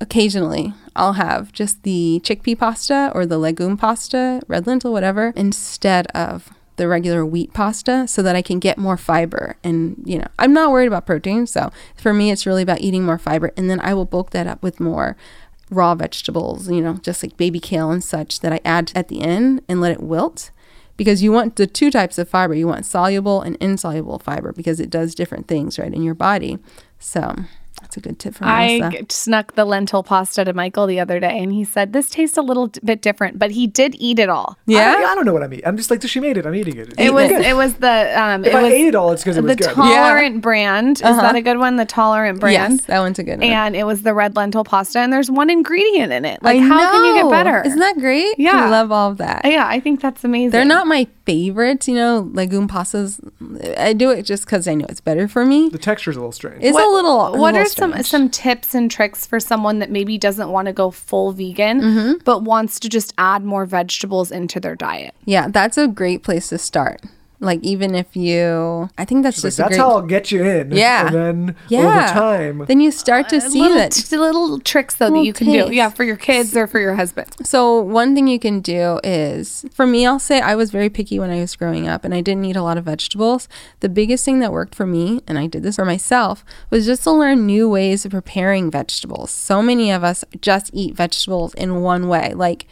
[SPEAKER 5] occasionally. I'll have just the chickpea pasta or the legume pasta, red lentil, whatever, instead of the regular wheat pasta so that I can get more fiber. And, you know, I'm not worried about protein. So for me, it's really about eating more fiber. And then I will bulk that up with more raw vegetables, you know, just like baby kale and such that I add at the end and let it wilt. Because you want the two types of fiber. You want soluble and insoluble fiber because it does different things, right, in your body. So a good tip from
[SPEAKER 6] I
[SPEAKER 5] Melissa.
[SPEAKER 6] snuck the lentil pasta to Michael the other day and he said, This tastes a little d- bit different, but he did eat it all.
[SPEAKER 5] yeah?
[SPEAKER 7] I, I don't know what I'm eating. I'm just like, she made it. I'm eating it.
[SPEAKER 6] It was it was the um
[SPEAKER 7] If
[SPEAKER 6] it
[SPEAKER 7] I
[SPEAKER 6] was
[SPEAKER 7] ate it all, it's because it was good.
[SPEAKER 6] the
[SPEAKER 7] good.
[SPEAKER 6] tolerant brand. Is that a good one? The tolerant brand.
[SPEAKER 5] Yes, that one's a good one.
[SPEAKER 6] And it was the red lentil pasta, and there's one ingredient in it. Like,
[SPEAKER 5] I
[SPEAKER 6] how can you get better?
[SPEAKER 5] Isn't that great?
[SPEAKER 6] Yeah.
[SPEAKER 5] I love all of that.
[SPEAKER 6] Yeah, I think that's amazing.
[SPEAKER 5] They're not my favorites, you know, legume pastas. I do it just because I know it's better for me.
[SPEAKER 7] The texture's a little strange.
[SPEAKER 5] It's a little. a
[SPEAKER 6] What
[SPEAKER 5] little
[SPEAKER 6] are some
[SPEAKER 5] strange.
[SPEAKER 6] some tips and tricks for someone that maybe doesn't want to go full vegan,
[SPEAKER 5] Mm-hmm.
[SPEAKER 6] but wants to just add more vegetables into their diet?
[SPEAKER 5] Yeah, that's a great place to start. Like even if you, I think that's
[SPEAKER 7] Like,
[SPEAKER 5] just a
[SPEAKER 7] that's
[SPEAKER 5] great.
[SPEAKER 7] how I'll get you in.
[SPEAKER 5] Yeah.
[SPEAKER 7] And then
[SPEAKER 5] yeah.
[SPEAKER 7] over time.
[SPEAKER 5] then you start to uh, see
[SPEAKER 6] little,
[SPEAKER 5] that.
[SPEAKER 6] t- little tricks though that
[SPEAKER 5] Little
[SPEAKER 6] you can do, yeah, for your kids or for your husband.
[SPEAKER 5] So one thing you can do is, for me, I'll say I was very picky when I was growing up, and I didn't eat a lot of vegetables. The biggest thing that worked for me, and I did this for myself, was just to learn new ways of preparing vegetables. So many of us just eat vegetables in one way, like.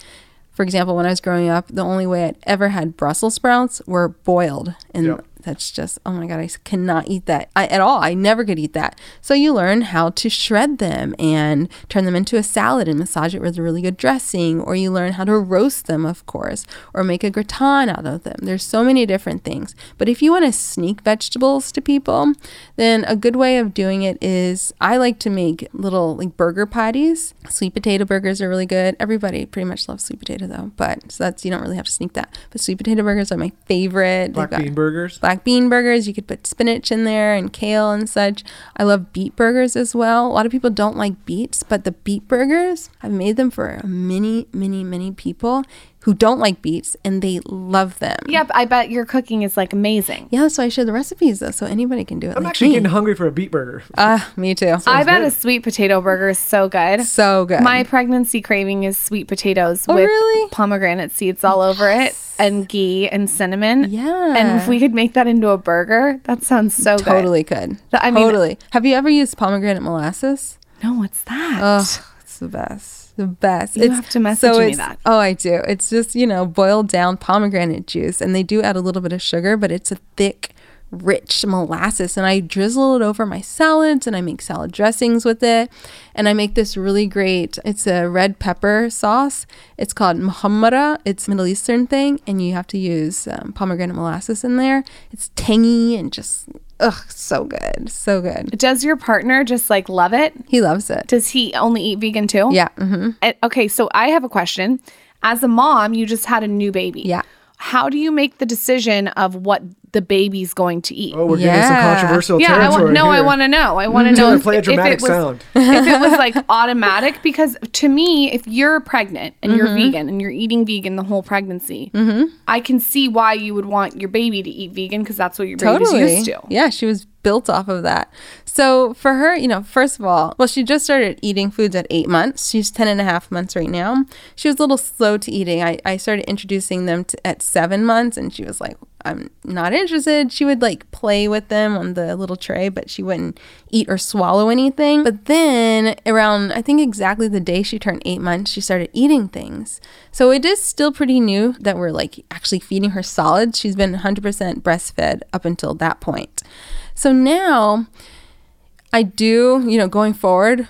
[SPEAKER 5] For example, when I was growing up, the only way I'd ever had Brussels sprouts were boiled.
[SPEAKER 7] Yep.
[SPEAKER 5] That's just, oh my God, I cannot eat that I, at all. I never could eat that. So you learn how to shred them and turn them into a salad and massage it with a really good dressing. Or you learn how to roast them, of course, or make a gratin out of them. There's so many different things. But if you want to sneak vegetables to people, then a good way of doing it is I like to make little like burger patties. Sweet potato burgers are really good. Everybody pretty much loves sweet potato though, but so that's you don't really have to sneak that. But sweet potato burgers are my favorite.
[SPEAKER 7] Black
[SPEAKER 5] got-
[SPEAKER 7] bean burgers.
[SPEAKER 5] Black black bean burgers. You could put spinach in there and kale and such. I love beet burgers as well. A lot of people don't like beets, but the beet burgers, I've made them for many, many, many people who don't like beets and they love them.
[SPEAKER 6] Yep, I bet your cooking is like amazing.
[SPEAKER 5] Yeah, that's why I share the recipes though, so anybody can do it.
[SPEAKER 7] I'm
[SPEAKER 5] like
[SPEAKER 7] actually
[SPEAKER 5] me.
[SPEAKER 7] getting hungry for a beet burger.
[SPEAKER 5] Ah, me too.
[SPEAKER 6] I bet
[SPEAKER 7] good.
[SPEAKER 6] a sweet potato burger is so good.
[SPEAKER 5] so good.
[SPEAKER 6] My pregnancy craving is sweet potatoes
[SPEAKER 5] Oh,
[SPEAKER 6] with
[SPEAKER 5] really?
[SPEAKER 6] pomegranate seeds all over it and ghee and cinnamon.
[SPEAKER 5] Yeah.
[SPEAKER 6] And if we could make that into a burger, that sounds so good.
[SPEAKER 5] totally could.
[SPEAKER 6] I mean-
[SPEAKER 5] totally. Have you ever used pomegranate molasses?
[SPEAKER 6] No, what's that?
[SPEAKER 5] Oh, it's the best. The best.
[SPEAKER 6] You have to message me
[SPEAKER 5] it's-
[SPEAKER 6] that.
[SPEAKER 5] Oh, I do. It's just, you know, boiled down pomegranate juice. And they do add a little bit of sugar, but it's a thick, rich molasses. And I drizzle it over my salads and I make salad dressings with it. And I make this really great, it's a red pepper sauce. It's called muhammara. It's Middle Eastern thing. And you have to use um, pomegranate molasses in there. It's tangy and just, ugh, so good. So good.
[SPEAKER 6] Does your partner just like love it?
[SPEAKER 5] He loves it.
[SPEAKER 6] Does he only eat vegan too?
[SPEAKER 5] Yeah. hmm
[SPEAKER 6] And- okay, so I have a question. As a mom, you just had a new baby.
[SPEAKER 5] Yeah.
[SPEAKER 6] How do you make the decision of what the baby's going to eat?
[SPEAKER 7] Oh, we're getting some controversial
[SPEAKER 6] yeah, I
[SPEAKER 7] territory
[SPEAKER 6] want no, I want to know. I want to know if,
[SPEAKER 7] play a
[SPEAKER 6] if it was
[SPEAKER 7] sound.
[SPEAKER 6] if it was like automatic because to me, if you're pregnant and you're
[SPEAKER 5] Mm-hmm.
[SPEAKER 6] vegan and you're eating vegan the whole pregnancy, I can see why you would want your baby to eat vegan because that's what your baby's used to.
[SPEAKER 5] Yeah, she was built off of that. So for her, you know, first of all, well, she just started eating foods at eight months. She's 10 and a half months right now. She was a little slow to eating. I, I started introducing them to, at seven months and she was like, I'm not interested. She would like play with them on the little tray, but she wouldn't eat or swallow anything. But then around, I think exactly the day she turned eight months, she started eating things. So it is still pretty new that we're like actually feeding her solids. She's been 100% breastfed up until that point. So now I do, you know, going forward,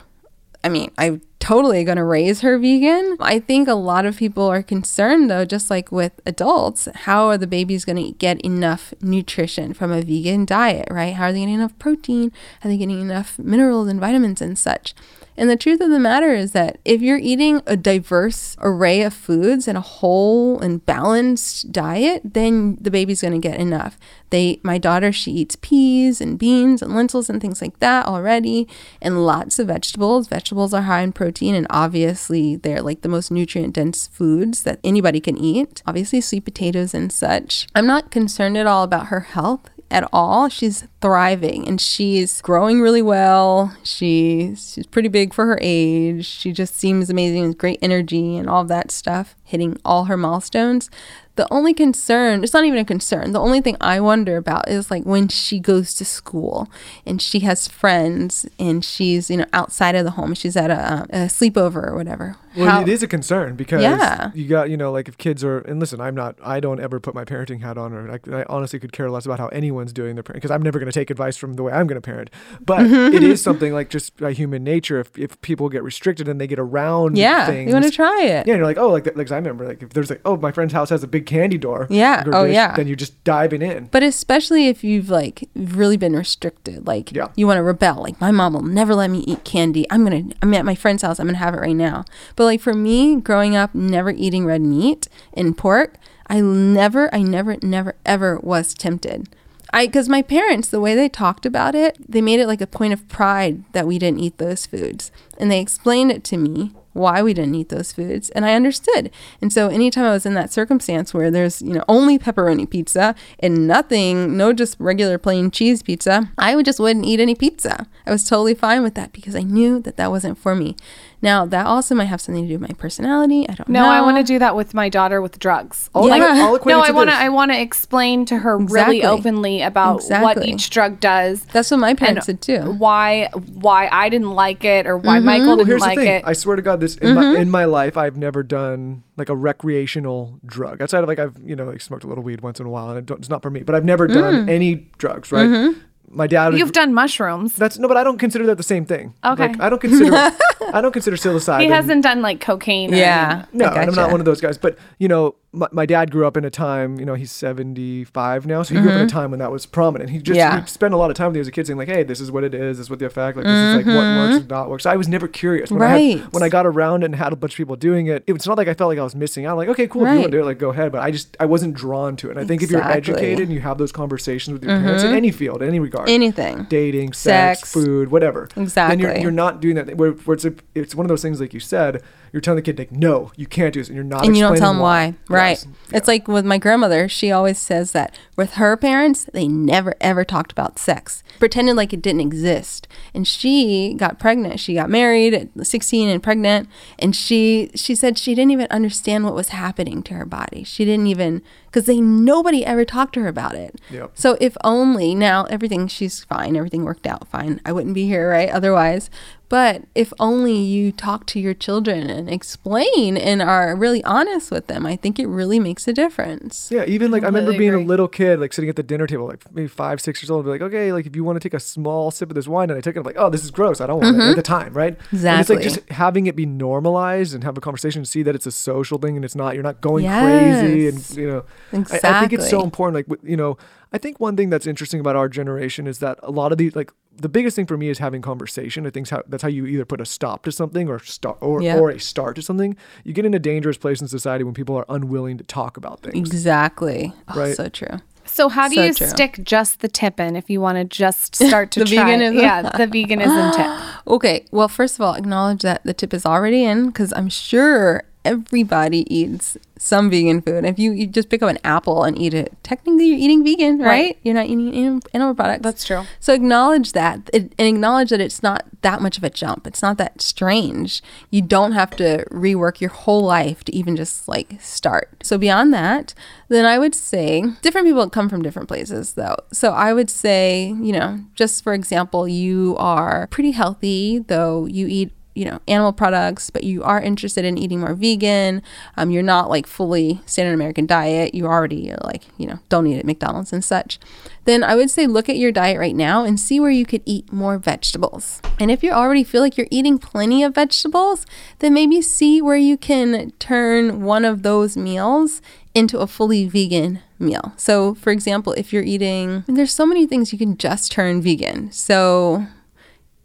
[SPEAKER 5] I mean, I'm totally going to raise her vegan. I think a lot of people are concerned, though, just like with adults, how are the babies going to get enough nutrition from a vegan diet, right? How are they getting enough protein? Are they getting enough minerals and vitamins and such? And the truth of the matter is that if you're eating a diverse array of foods and a whole and balanced diet, then the baby's going to get enough. They my daughter she eats peas and beans and lentils and things like that already and lots of vegetables. Vegetables are high in protein and obviously they're like the most nutrient dense foods that anybody can eat. Obviously sweet potatoes and such. I'm not concerned at all about her health at all. She's thriving and she's growing really well. She's she's pretty big for her age. She just seems amazing with great energy and all that stuff, hitting all her milestones. The only concern, it's not even a concern. The only thing I wonder about is like when she goes to school and she has friends and she's, you know, outside of the home. She's at a, um, a sleepover or whatever.
[SPEAKER 7] Well,
[SPEAKER 5] How-
[SPEAKER 7] it is a concern because
[SPEAKER 5] Yeah.
[SPEAKER 7] you got, you know, like if kids are, and listen, I'm not, I don't ever put my parenting hat on, or I, I honestly could care less about how anyone's doing their parenting because I'm never going to take advice from the way I'm going to parent. But it is something like just by human nature. If, if people get restricted and they get around
[SPEAKER 5] yeah,
[SPEAKER 7] things,
[SPEAKER 5] you want to try it.
[SPEAKER 7] Yeah, you're like, oh, like, like I remember, like if there's like, oh, my friend's house has a big candy door.
[SPEAKER 5] Yeah, oh,
[SPEAKER 7] dish,
[SPEAKER 5] yeah.
[SPEAKER 7] Then you're just diving in.
[SPEAKER 5] But especially if you've like really been restricted, like
[SPEAKER 7] Yeah.
[SPEAKER 5] you want to rebel. Like my mom will never let me eat candy. I'm gonna. I'm at my friend's house. I'm gonna have it right now. But like for me, growing up, never eating red meat and pork, I never, I never, never, ever was tempted. I because my parents, the way they talked about it, they made it like a point of pride that we didn't eat those foods, and they explained it to me why we didn't eat those foods and I understood. And so anytime I was in that circumstance where there's, you know, only pepperoni pizza and nothing, no just regular plain cheese pizza, I would just wouldn't eat any pizza. I was totally fine with that because I knew that that wasn't for me. Now, that also might have something to do with my personality. I don't
[SPEAKER 6] No,
[SPEAKER 5] know.
[SPEAKER 6] No, I want to do that with my daughter with drugs.
[SPEAKER 7] I'll,
[SPEAKER 5] Yeah.
[SPEAKER 7] I'll equate
[SPEAKER 6] no, I want to. I want to explain to her
[SPEAKER 5] Exactly.
[SPEAKER 6] really openly about what each drug does.
[SPEAKER 5] That's what my parents
[SPEAKER 6] and
[SPEAKER 5] did too.
[SPEAKER 6] Why why I didn't like it or why mm-hmm. Michael
[SPEAKER 7] Well,
[SPEAKER 6] didn't
[SPEAKER 7] here's
[SPEAKER 6] like
[SPEAKER 7] the thing.
[SPEAKER 6] it.
[SPEAKER 7] I swear to God, this in, my, mm-hmm. in my life, I've never done like a recreational drug. Outside of like I've you know like smoked a little weed once in a while, and it don't, it's not for me. But I've never done mm. any drugs. Right? Mm-hmm. My dad. would-
[SPEAKER 6] You've done mushrooms.
[SPEAKER 7] That's no, but I don't consider that the same thing.
[SPEAKER 6] Okay.
[SPEAKER 7] Like, I don't consider. I don't consider psilocybin.
[SPEAKER 6] He hasn't done like cocaine. Or
[SPEAKER 5] Yeah.
[SPEAKER 7] No,
[SPEAKER 5] I
[SPEAKER 7] and I'm not one of those guys. But you know, my, my dad grew up in a time, you know, he's 75 now. So he grew up in a time when that was prominent. He just
[SPEAKER 5] Mm-hmm. Yeah.
[SPEAKER 7] spent a lot of time with me as a kid saying like, hey, this is what it is. This is what the effect, like this is like what works and not works. So I was never curious. When I had,
[SPEAKER 5] Mm-hmm. Right.
[SPEAKER 7] when I got around and had a bunch of people doing it, it's not like I felt like I was missing out. Like, okay, cool. If you want to do it, like go ahead. But I just, I wasn't drawn to it. And I think if you're
[SPEAKER 5] Mm-hmm.
[SPEAKER 7] educated and you have those conversations with your parents in any field, in any regard,
[SPEAKER 5] Anything.
[SPEAKER 7] dating, sex,
[SPEAKER 5] Sex.
[SPEAKER 7] food, whatever. Then you're,
[SPEAKER 5] Exactly.
[SPEAKER 7] you're not doing that. Where, where it's, a, it's one of those things, like you said, you're telling the kid, like, no, you can't do this. And you're not
[SPEAKER 5] and you don't tell them why. Right.
[SPEAKER 7] Yes.
[SPEAKER 5] It's like with my grandmother, she always says that with her parents, they never ever talked about sex, pretended like it didn't exist. And she got pregnant. She got married at 16 and pregnant, and she she said she didn't even understand what was happening to her body. She didn't even because they nobody ever talked to her about it.
[SPEAKER 7] Yep.
[SPEAKER 5] So if only now everything she's fine, everything worked out fine. I wouldn't be here, right? Otherwise. But if only you talk to your children and explain and are really honest with them, I think it really makes a difference.
[SPEAKER 7] Yeah, even like I remember
[SPEAKER 5] Completely
[SPEAKER 7] being a little kid, like sitting at the dinner table, like maybe five, six years old, and be like, okay, like if you want to take a small sip of this wine, and I took it, I'm like, oh, this is gross. I don't want it at the time, right? And it's like
[SPEAKER 5] Mm-hmm.
[SPEAKER 7] Just having it be normalized and have a conversation, see that it's a social thing and it's not, you're not going crazy, and you know, I, I think it's so important. Like you know, I think one thing that's interesting about our generation is that a lot of these, like the biggest thing for me is having conversation. I think how, that's how you either put a stop to something or start or,
[SPEAKER 5] Yeah.
[SPEAKER 7] or a start to something. You get in a dangerous place in society when people are unwilling to talk about things.
[SPEAKER 5] Exactly. Oh,
[SPEAKER 7] Right.
[SPEAKER 5] So true.
[SPEAKER 6] So how do
[SPEAKER 5] So
[SPEAKER 6] you
[SPEAKER 5] true.
[SPEAKER 6] stick just the tip in if you want to just start to
[SPEAKER 5] The
[SPEAKER 6] try?
[SPEAKER 5] veganism?
[SPEAKER 6] Yeah, the veganism tip.
[SPEAKER 5] Okay. Well, first of all, acknowledge that the tip is already in because I'm sure everybody eats some vegan food. If you, you just pick up an apple and eat it, technically you're eating vegan, right?
[SPEAKER 6] Right.
[SPEAKER 5] You're not eating animal products.
[SPEAKER 6] That's true.
[SPEAKER 5] So acknowledge that it, and acknowledge that it's not that much of a jump. It's not that strange. You don't have to rework your whole life to even just like start. So beyond that, then I would say different people come from different places though. So I would say, you know, just for example, you are pretty healthy though you eat you know animal products but you are interested in eating more vegan um, you're not like fully standard american diet you already like you know don't eat at mcdonald's and such then i would say look at your diet right now and see where you could eat more vegetables and if you already feel like you're eating plenty of vegetables then maybe see where you can turn one of those meals into a fully vegan meal. So, for example, if you're eating, there's so many things you can just turn vegan. So,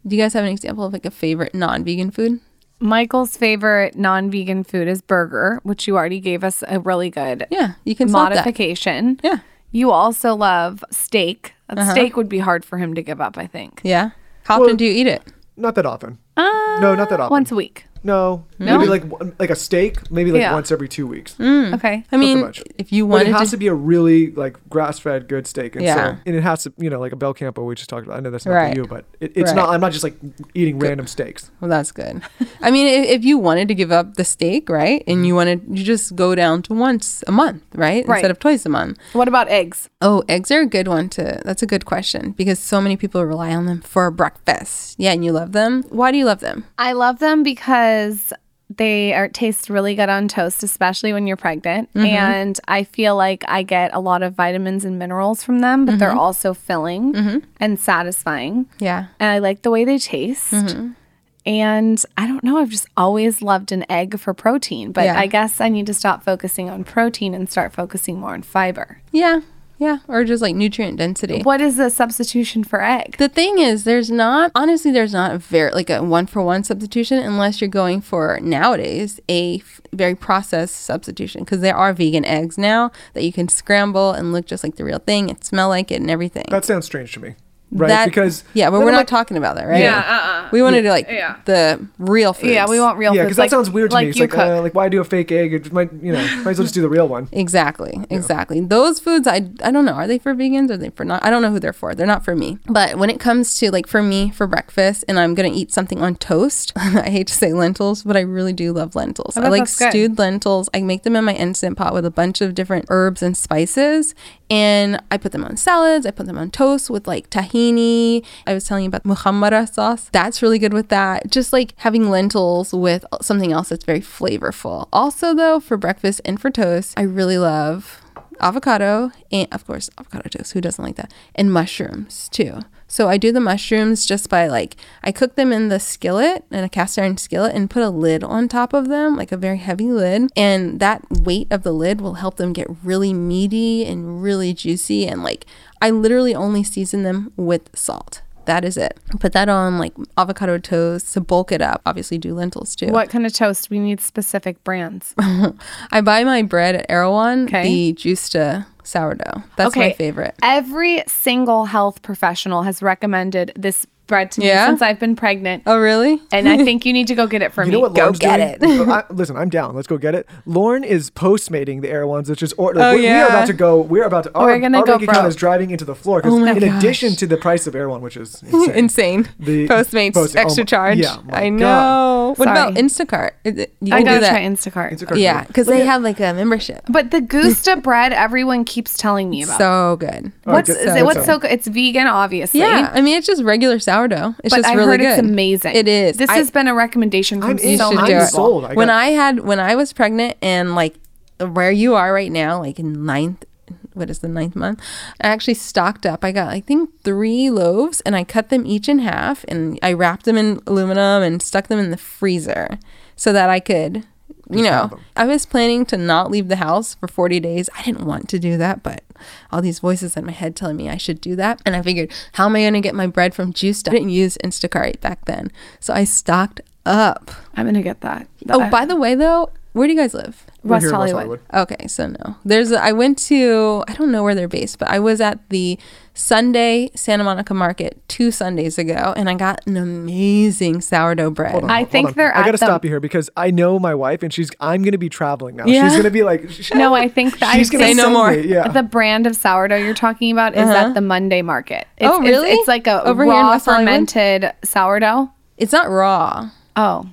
[SPEAKER 5] do you guys have an example of like a favorite non-vegan food?
[SPEAKER 6] Michael's favorite non-vegan food is burger, which you already gave us a really good
[SPEAKER 5] Yeah, you can swap that.
[SPEAKER 6] modification.
[SPEAKER 5] Yeah.
[SPEAKER 6] You also love steak. A
[SPEAKER 5] Uh-huh.
[SPEAKER 6] Steak would be hard for him to give up, I think.
[SPEAKER 5] Yeah. How
[SPEAKER 7] Well-
[SPEAKER 5] often do you eat it?
[SPEAKER 7] Not that often.
[SPEAKER 6] Uh,
[SPEAKER 7] No, not that often.
[SPEAKER 6] Once a week.
[SPEAKER 7] No,
[SPEAKER 6] No?
[SPEAKER 7] maybe like one- like a steak, maybe like
[SPEAKER 6] Yeah.
[SPEAKER 7] once every two weeks. Mm. Mm.
[SPEAKER 6] Okay.
[SPEAKER 5] I mean,
[SPEAKER 7] much.
[SPEAKER 5] if you
[SPEAKER 7] But
[SPEAKER 5] wanted
[SPEAKER 7] it has
[SPEAKER 5] to,
[SPEAKER 7] to be a really like grass-fed good steak, and
[SPEAKER 5] Yeah.
[SPEAKER 7] so and it has to, you know, like a Belcampo we just talked about. I know that's not
[SPEAKER 5] Right.
[SPEAKER 7] for you, but it, it's
[SPEAKER 5] Right.
[SPEAKER 7] not. I'm not just like eating random steaks.
[SPEAKER 5] well, that's good. I mean, if, if you wanted to give up the steak, right, and you mm-hmm. wanted, you just go down to once a month, right,
[SPEAKER 6] Right.
[SPEAKER 5] instead of twice a month.
[SPEAKER 6] What about eggs?
[SPEAKER 5] Oh, eggs are a good one to. That's a good question because so many people rely on them for breakfast. Yeah, and you love them. Why do you love them?
[SPEAKER 6] I love them because they are taste really good on toast, especially when you're pregnant.
[SPEAKER 5] Mm-hmm.
[SPEAKER 6] And I feel like I get a lot of vitamins and minerals from them, but
[SPEAKER 5] Mm-hmm.
[SPEAKER 6] they're also filling and satisfying.
[SPEAKER 5] Yeah.
[SPEAKER 6] And I like the way they taste.
[SPEAKER 5] Mm-hmm.
[SPEAKER 6] And I don't know, I've just always loved an egg for protein, but
[SPEAKER 5] Yeah.
[SPEAKER 6] I guess I need to stop focusing on protein and start focusing more on fiber.
[SPEAKER 5] Yeah. Yeah. Or just like nutrient density.
[SPEAKER 6] What is the substitution for egg?
[SPEAKER 5] The thing is, there's not honestly, there's not a very like a one for one substitution unless you're going for nowadays a f- very processed substitution because there are vegan eggs now that you can scramble and look just like the real thing and smell like it and everything.
[SPEAKER 7] That sounds strange to me, right?
[SPEAKER 5] That-
[SPEAKER 7] because
[SPEAKER 5] yeah, but we're
[SPEAKER 7] I'm
[SPEAKER 5] not
[SPEAKER 7] like-
[SPEAKER 5] talking about that, right?
[SPEAKER 6] Yeah, uh-uh.
[SPEAKER 5] We want to do like
[SPEAKER 6] Yeah.
[SPEAKER 5] the real food.
[SPEAKER 6] Yeah, we want real food.
[SPEAKER 7] Yeah,
[SPEAKER 6] foods.
[SPEAKER 7] because that
[SPEAKER 6] like-
[SPEAKER 7] sounds weird to
[SPEAKER 6] like
[SPEAKER 7] me. It's like, uh, like why do a fake egg? It might, you know, might as well just do the real one.
[SPEAKER 5] Exactly, exactly. Those foods, I I don't know. Are they for vegans? Or are they for not? I don't know who they're for. They're not for me. But when it comes to like for me for breakfast, and I'm gonna eat something on toast. I hate to say lentils, but I really do love lentils. I,
[SPEAKER 6] bet
[SPEAKER 5] like
[SPEAKER 6] that's good.
[SPEAKER 5] stewed lentils. I make them in my instant pot with a bunch of different herbs and spices, and I put them on salads. I put them on toast with like tahini. I was telling you about muhammara sauce. That's really good with that. Just like having lentils with something else that's very flavorful. Also, though, for breakfast and for toast, I really love avocado and of course avocado toast. Who doesn't like that? And mushrooms too. So I do the mushrooms just by like I cook them in the skillet in a cast iron skillet and put a lid on top of them, like a very heavy lid, and that weight of the lid will help them get really meaty and really juicy and like I literally only season them with salt. That is it. Put that on like avocado toast to bulk it up. Obviously, do lentils too.
[SPEAKER 6] What kind of toast? We need specific brands.
[SPEAKER 5] I buy my bread at Erewhon,
[SPEAKER 6] Okay.
[SPEAKER 5] the Gjusta sourdough. That's my favorite.
[SPEAKER 6] Every single health professional has recommended this bread to me
[SPEAKER 5] Yeah?
[SPEAKER 6] since I've been pregnant.
[SPEAKER 5] Oh, really?
[SPEAKER 6] And I think you need to go get it for
[SPEAKER 7] You
[SPEAKER 6] me.
[SPEAKER 7] know what
[SPEAKER 5] Go
[SPEAKER 7] Lauryn's
[SPEAKER 5] get
[SPEAKER 7] doing? I, listen, I'm down. Let's go get it. Lauryn is postmating the Erewhons, which is or, like,
[SPEAKER 5] Oh,
[SPEAKER 7] we, we are about to go. We're about to. Our,
[SPEAKER 6] We're gonna
[SPEAKER 7] our
[SPEAKER 6] go
[SPEAKER 7] bank account
[SPEAKER 6] broke.
[SPEAKER 7] is driving into the floor because
[SPEAKER 5] Oh
[SPEAKER 7] in
[SPEAKER 5] gosh.
[SPEAKER 7] addition to the price of Erewhon, which is insane.
[SPEAKER 5] Insane.
[SPEAKER 7] The
[SPEAKER 5] Postmates
[SPEAKER 7] post- oh
[SPEAKER 5] extra
[SPEAKER 7] my-
[SPEAKER 5] charge.
[SPEAKER 7] yeah, my
[SPEAKER 5] I
[SPEAKER 7] God.
[SPEAKER 5] Know. What about Instacart? Is it- you
[SPEAKER 6] I
[SPEAKER 5] can
[SPEAKER 6] gotta
[SPEAKER 5] that.
[SPEAKER 6] try Instacart.
[SPEAKER 7] Instacart.
[SPEAKER 5] Yeah, because they have like a membership.
[SPEAKER 6] But the Gjusta bread, everyone keeps telling me about.
[SPEAKER 5] So good.
[SPEAKER 6] Oh, what's
[SPEAKER 7] good-
[SPEAKER 6] is
[SPEAKER 7] so
[SPEAKER 6] it? What's
[SPEAKER 7] good.
[SPEAKER 6] so good? It's vegan, obviously.
[SPEAKER 5] Yeah, I mean it's just regular sourdough. It's
[SPEAKER 6] but
[SPEAKER 5] just
[SPEAKER 6] I
[SPEAKER 5] really
[SPEAKER 6] heard
[SPEAKER 5] good.
[SPEAKER 6] it's amazing.
[SPEAKER 5] It is.
[SPEAKER 6] This
[SPEAKER 5] I-
[SPEAKER 6] has been a recommendation from
[SPEAKER 7] I'm in-
[SPEAKER 6] so
[SPEAKER 5] should
[SPEAKER 6] many people.
[SPEAKER 7] sold. I
[SPEAKER 5] when I had when I was pregnant and like where you are right now, like in ninth what is the ninth month? I actually stocked up. I got I think three loaves and I cut them each in half and I wrapped them in aluminum and stuck them in the freezer so that I could you know. I was planning to not leave the house for 40 days. I didn't want to do that, but all these voices in my head telling me I should do that. And I figured, how am I going to get my bread from Juice? I didn't use Instacart back then. So I stocked up.
[SPEAKER 6] I'm gonna get that.
[SPEAKER 5] Oh,
[SPEAKER 6] That-
[SPEAKER 5] by the way, though, where do you guys live?
[SPEAKER 7] We're
[SPEAKER 6] West
[SPEAKER 7] here
[SPEAKER 6] Hollywood.
[SPEAKER 5] Okay, so no. There's a, I went to I don't know where they're based, but I was at the Sunday Santa Monica Market two Sundays ago and I got an amazing sourdough bread.
[SPEAKER 7] Hold on,
[SPEAKER 6] I
[SPEAKER 7] hold
[SPEAKER 6] think
[SPEAKER 7] on.
[SPEAKER 6] they're
[SPEAKER 7] I gotta
[SPEAKER 6] the-
[SPEAKER 7] stop you here because I know my wife, and she's. I'm gonna be traveling now.
[SPEAKER 5] Yeah.
[SPEAKER 7] She's gonna be like. sh-
[SPEAKER 6] No, I think that
[SPEAKER 7] She's
[SPEAKER 6] I
[SPEAKER 7] gonna
[SPEAKER 5] Say no more.
[SPEAKER 7] me, Yeah.
[SPEAKER 6] The brand of sourdough you're talking about is
[SPEAKER 5] Uh-huh.
[SPEAKER 6] at the Monday market. It's,
[SPEAKER 5] Oh, really?
[SPEAKER 6] It's, it's like a
[SPEAKER 5] Over here in
[SPEAKER 6] raw
[SPEAKER 5] West Hollywood?
[SPEAKER 6] fermented sourdough.
[SPEAKER 5] It's not raw.
[SPEAKER 6] Oh,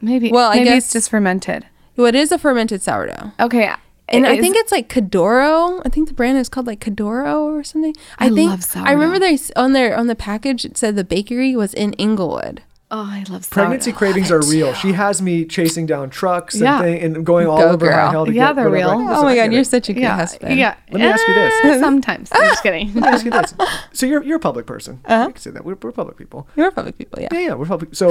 [SPEAKER 6] maybe.
[SPEAKER 5] Well, I
[SPEAKER 6] maybe
[SPEAKER 5] guess-
[SPEAKER 6] it's just fermented.
[SPEAKER 5] Well, it is a fermented sourdough.
[SPEAKER 6] Okay,
[SPEAKER 5] And I think it's like Cadoro. I think the brand is called like Cadoro or something.
[SPEAKER 6] I
[SPEAKER 5] think
[SPEAKER 6] love
[SPEAKER 5] I remember
[SPEAKER 6] sourdough.
[SPEAKER 5] they on their on the package it said the bakery was in Inglewood.
[SPEAKER 6] oh, I love sourdough.
[SPEAKER 7] Pregnancy cravings are real. She has me chasing down trucks and,
[SPEAKER 6] Yeah.
[SPEAKER 7] thing, and going all
[SPEAKER 5] Go,
[SPEAKER 7] over high
[SPEAKER 5] girl.
[SPEAKER 7] hell to
[SPEAKER 6] Yeah,
[SPEAKER 7] get
[SPEAKER 6] they're real.
[SPEAKER 5] Oh my god, you're such a good
[SPEAKER 6] Yeah,
[SPEAKER 5] husband.
[SPEAKER 6] yeah.
[SPEAKER 7] Let me ask you this.
[SPEAKER 6] Sometimes I'm just kidding.
[SPEAKER 7] Let me ask you this. So you're you're a public person.
[SPEAKER 5] Uh-huh.
[SPEAKER 7] You can say that. We're, we're public people.
[SPEAKER 5] You're public people, yeah.
[SPEAKER 7] Yeah, yeah, we're public. So,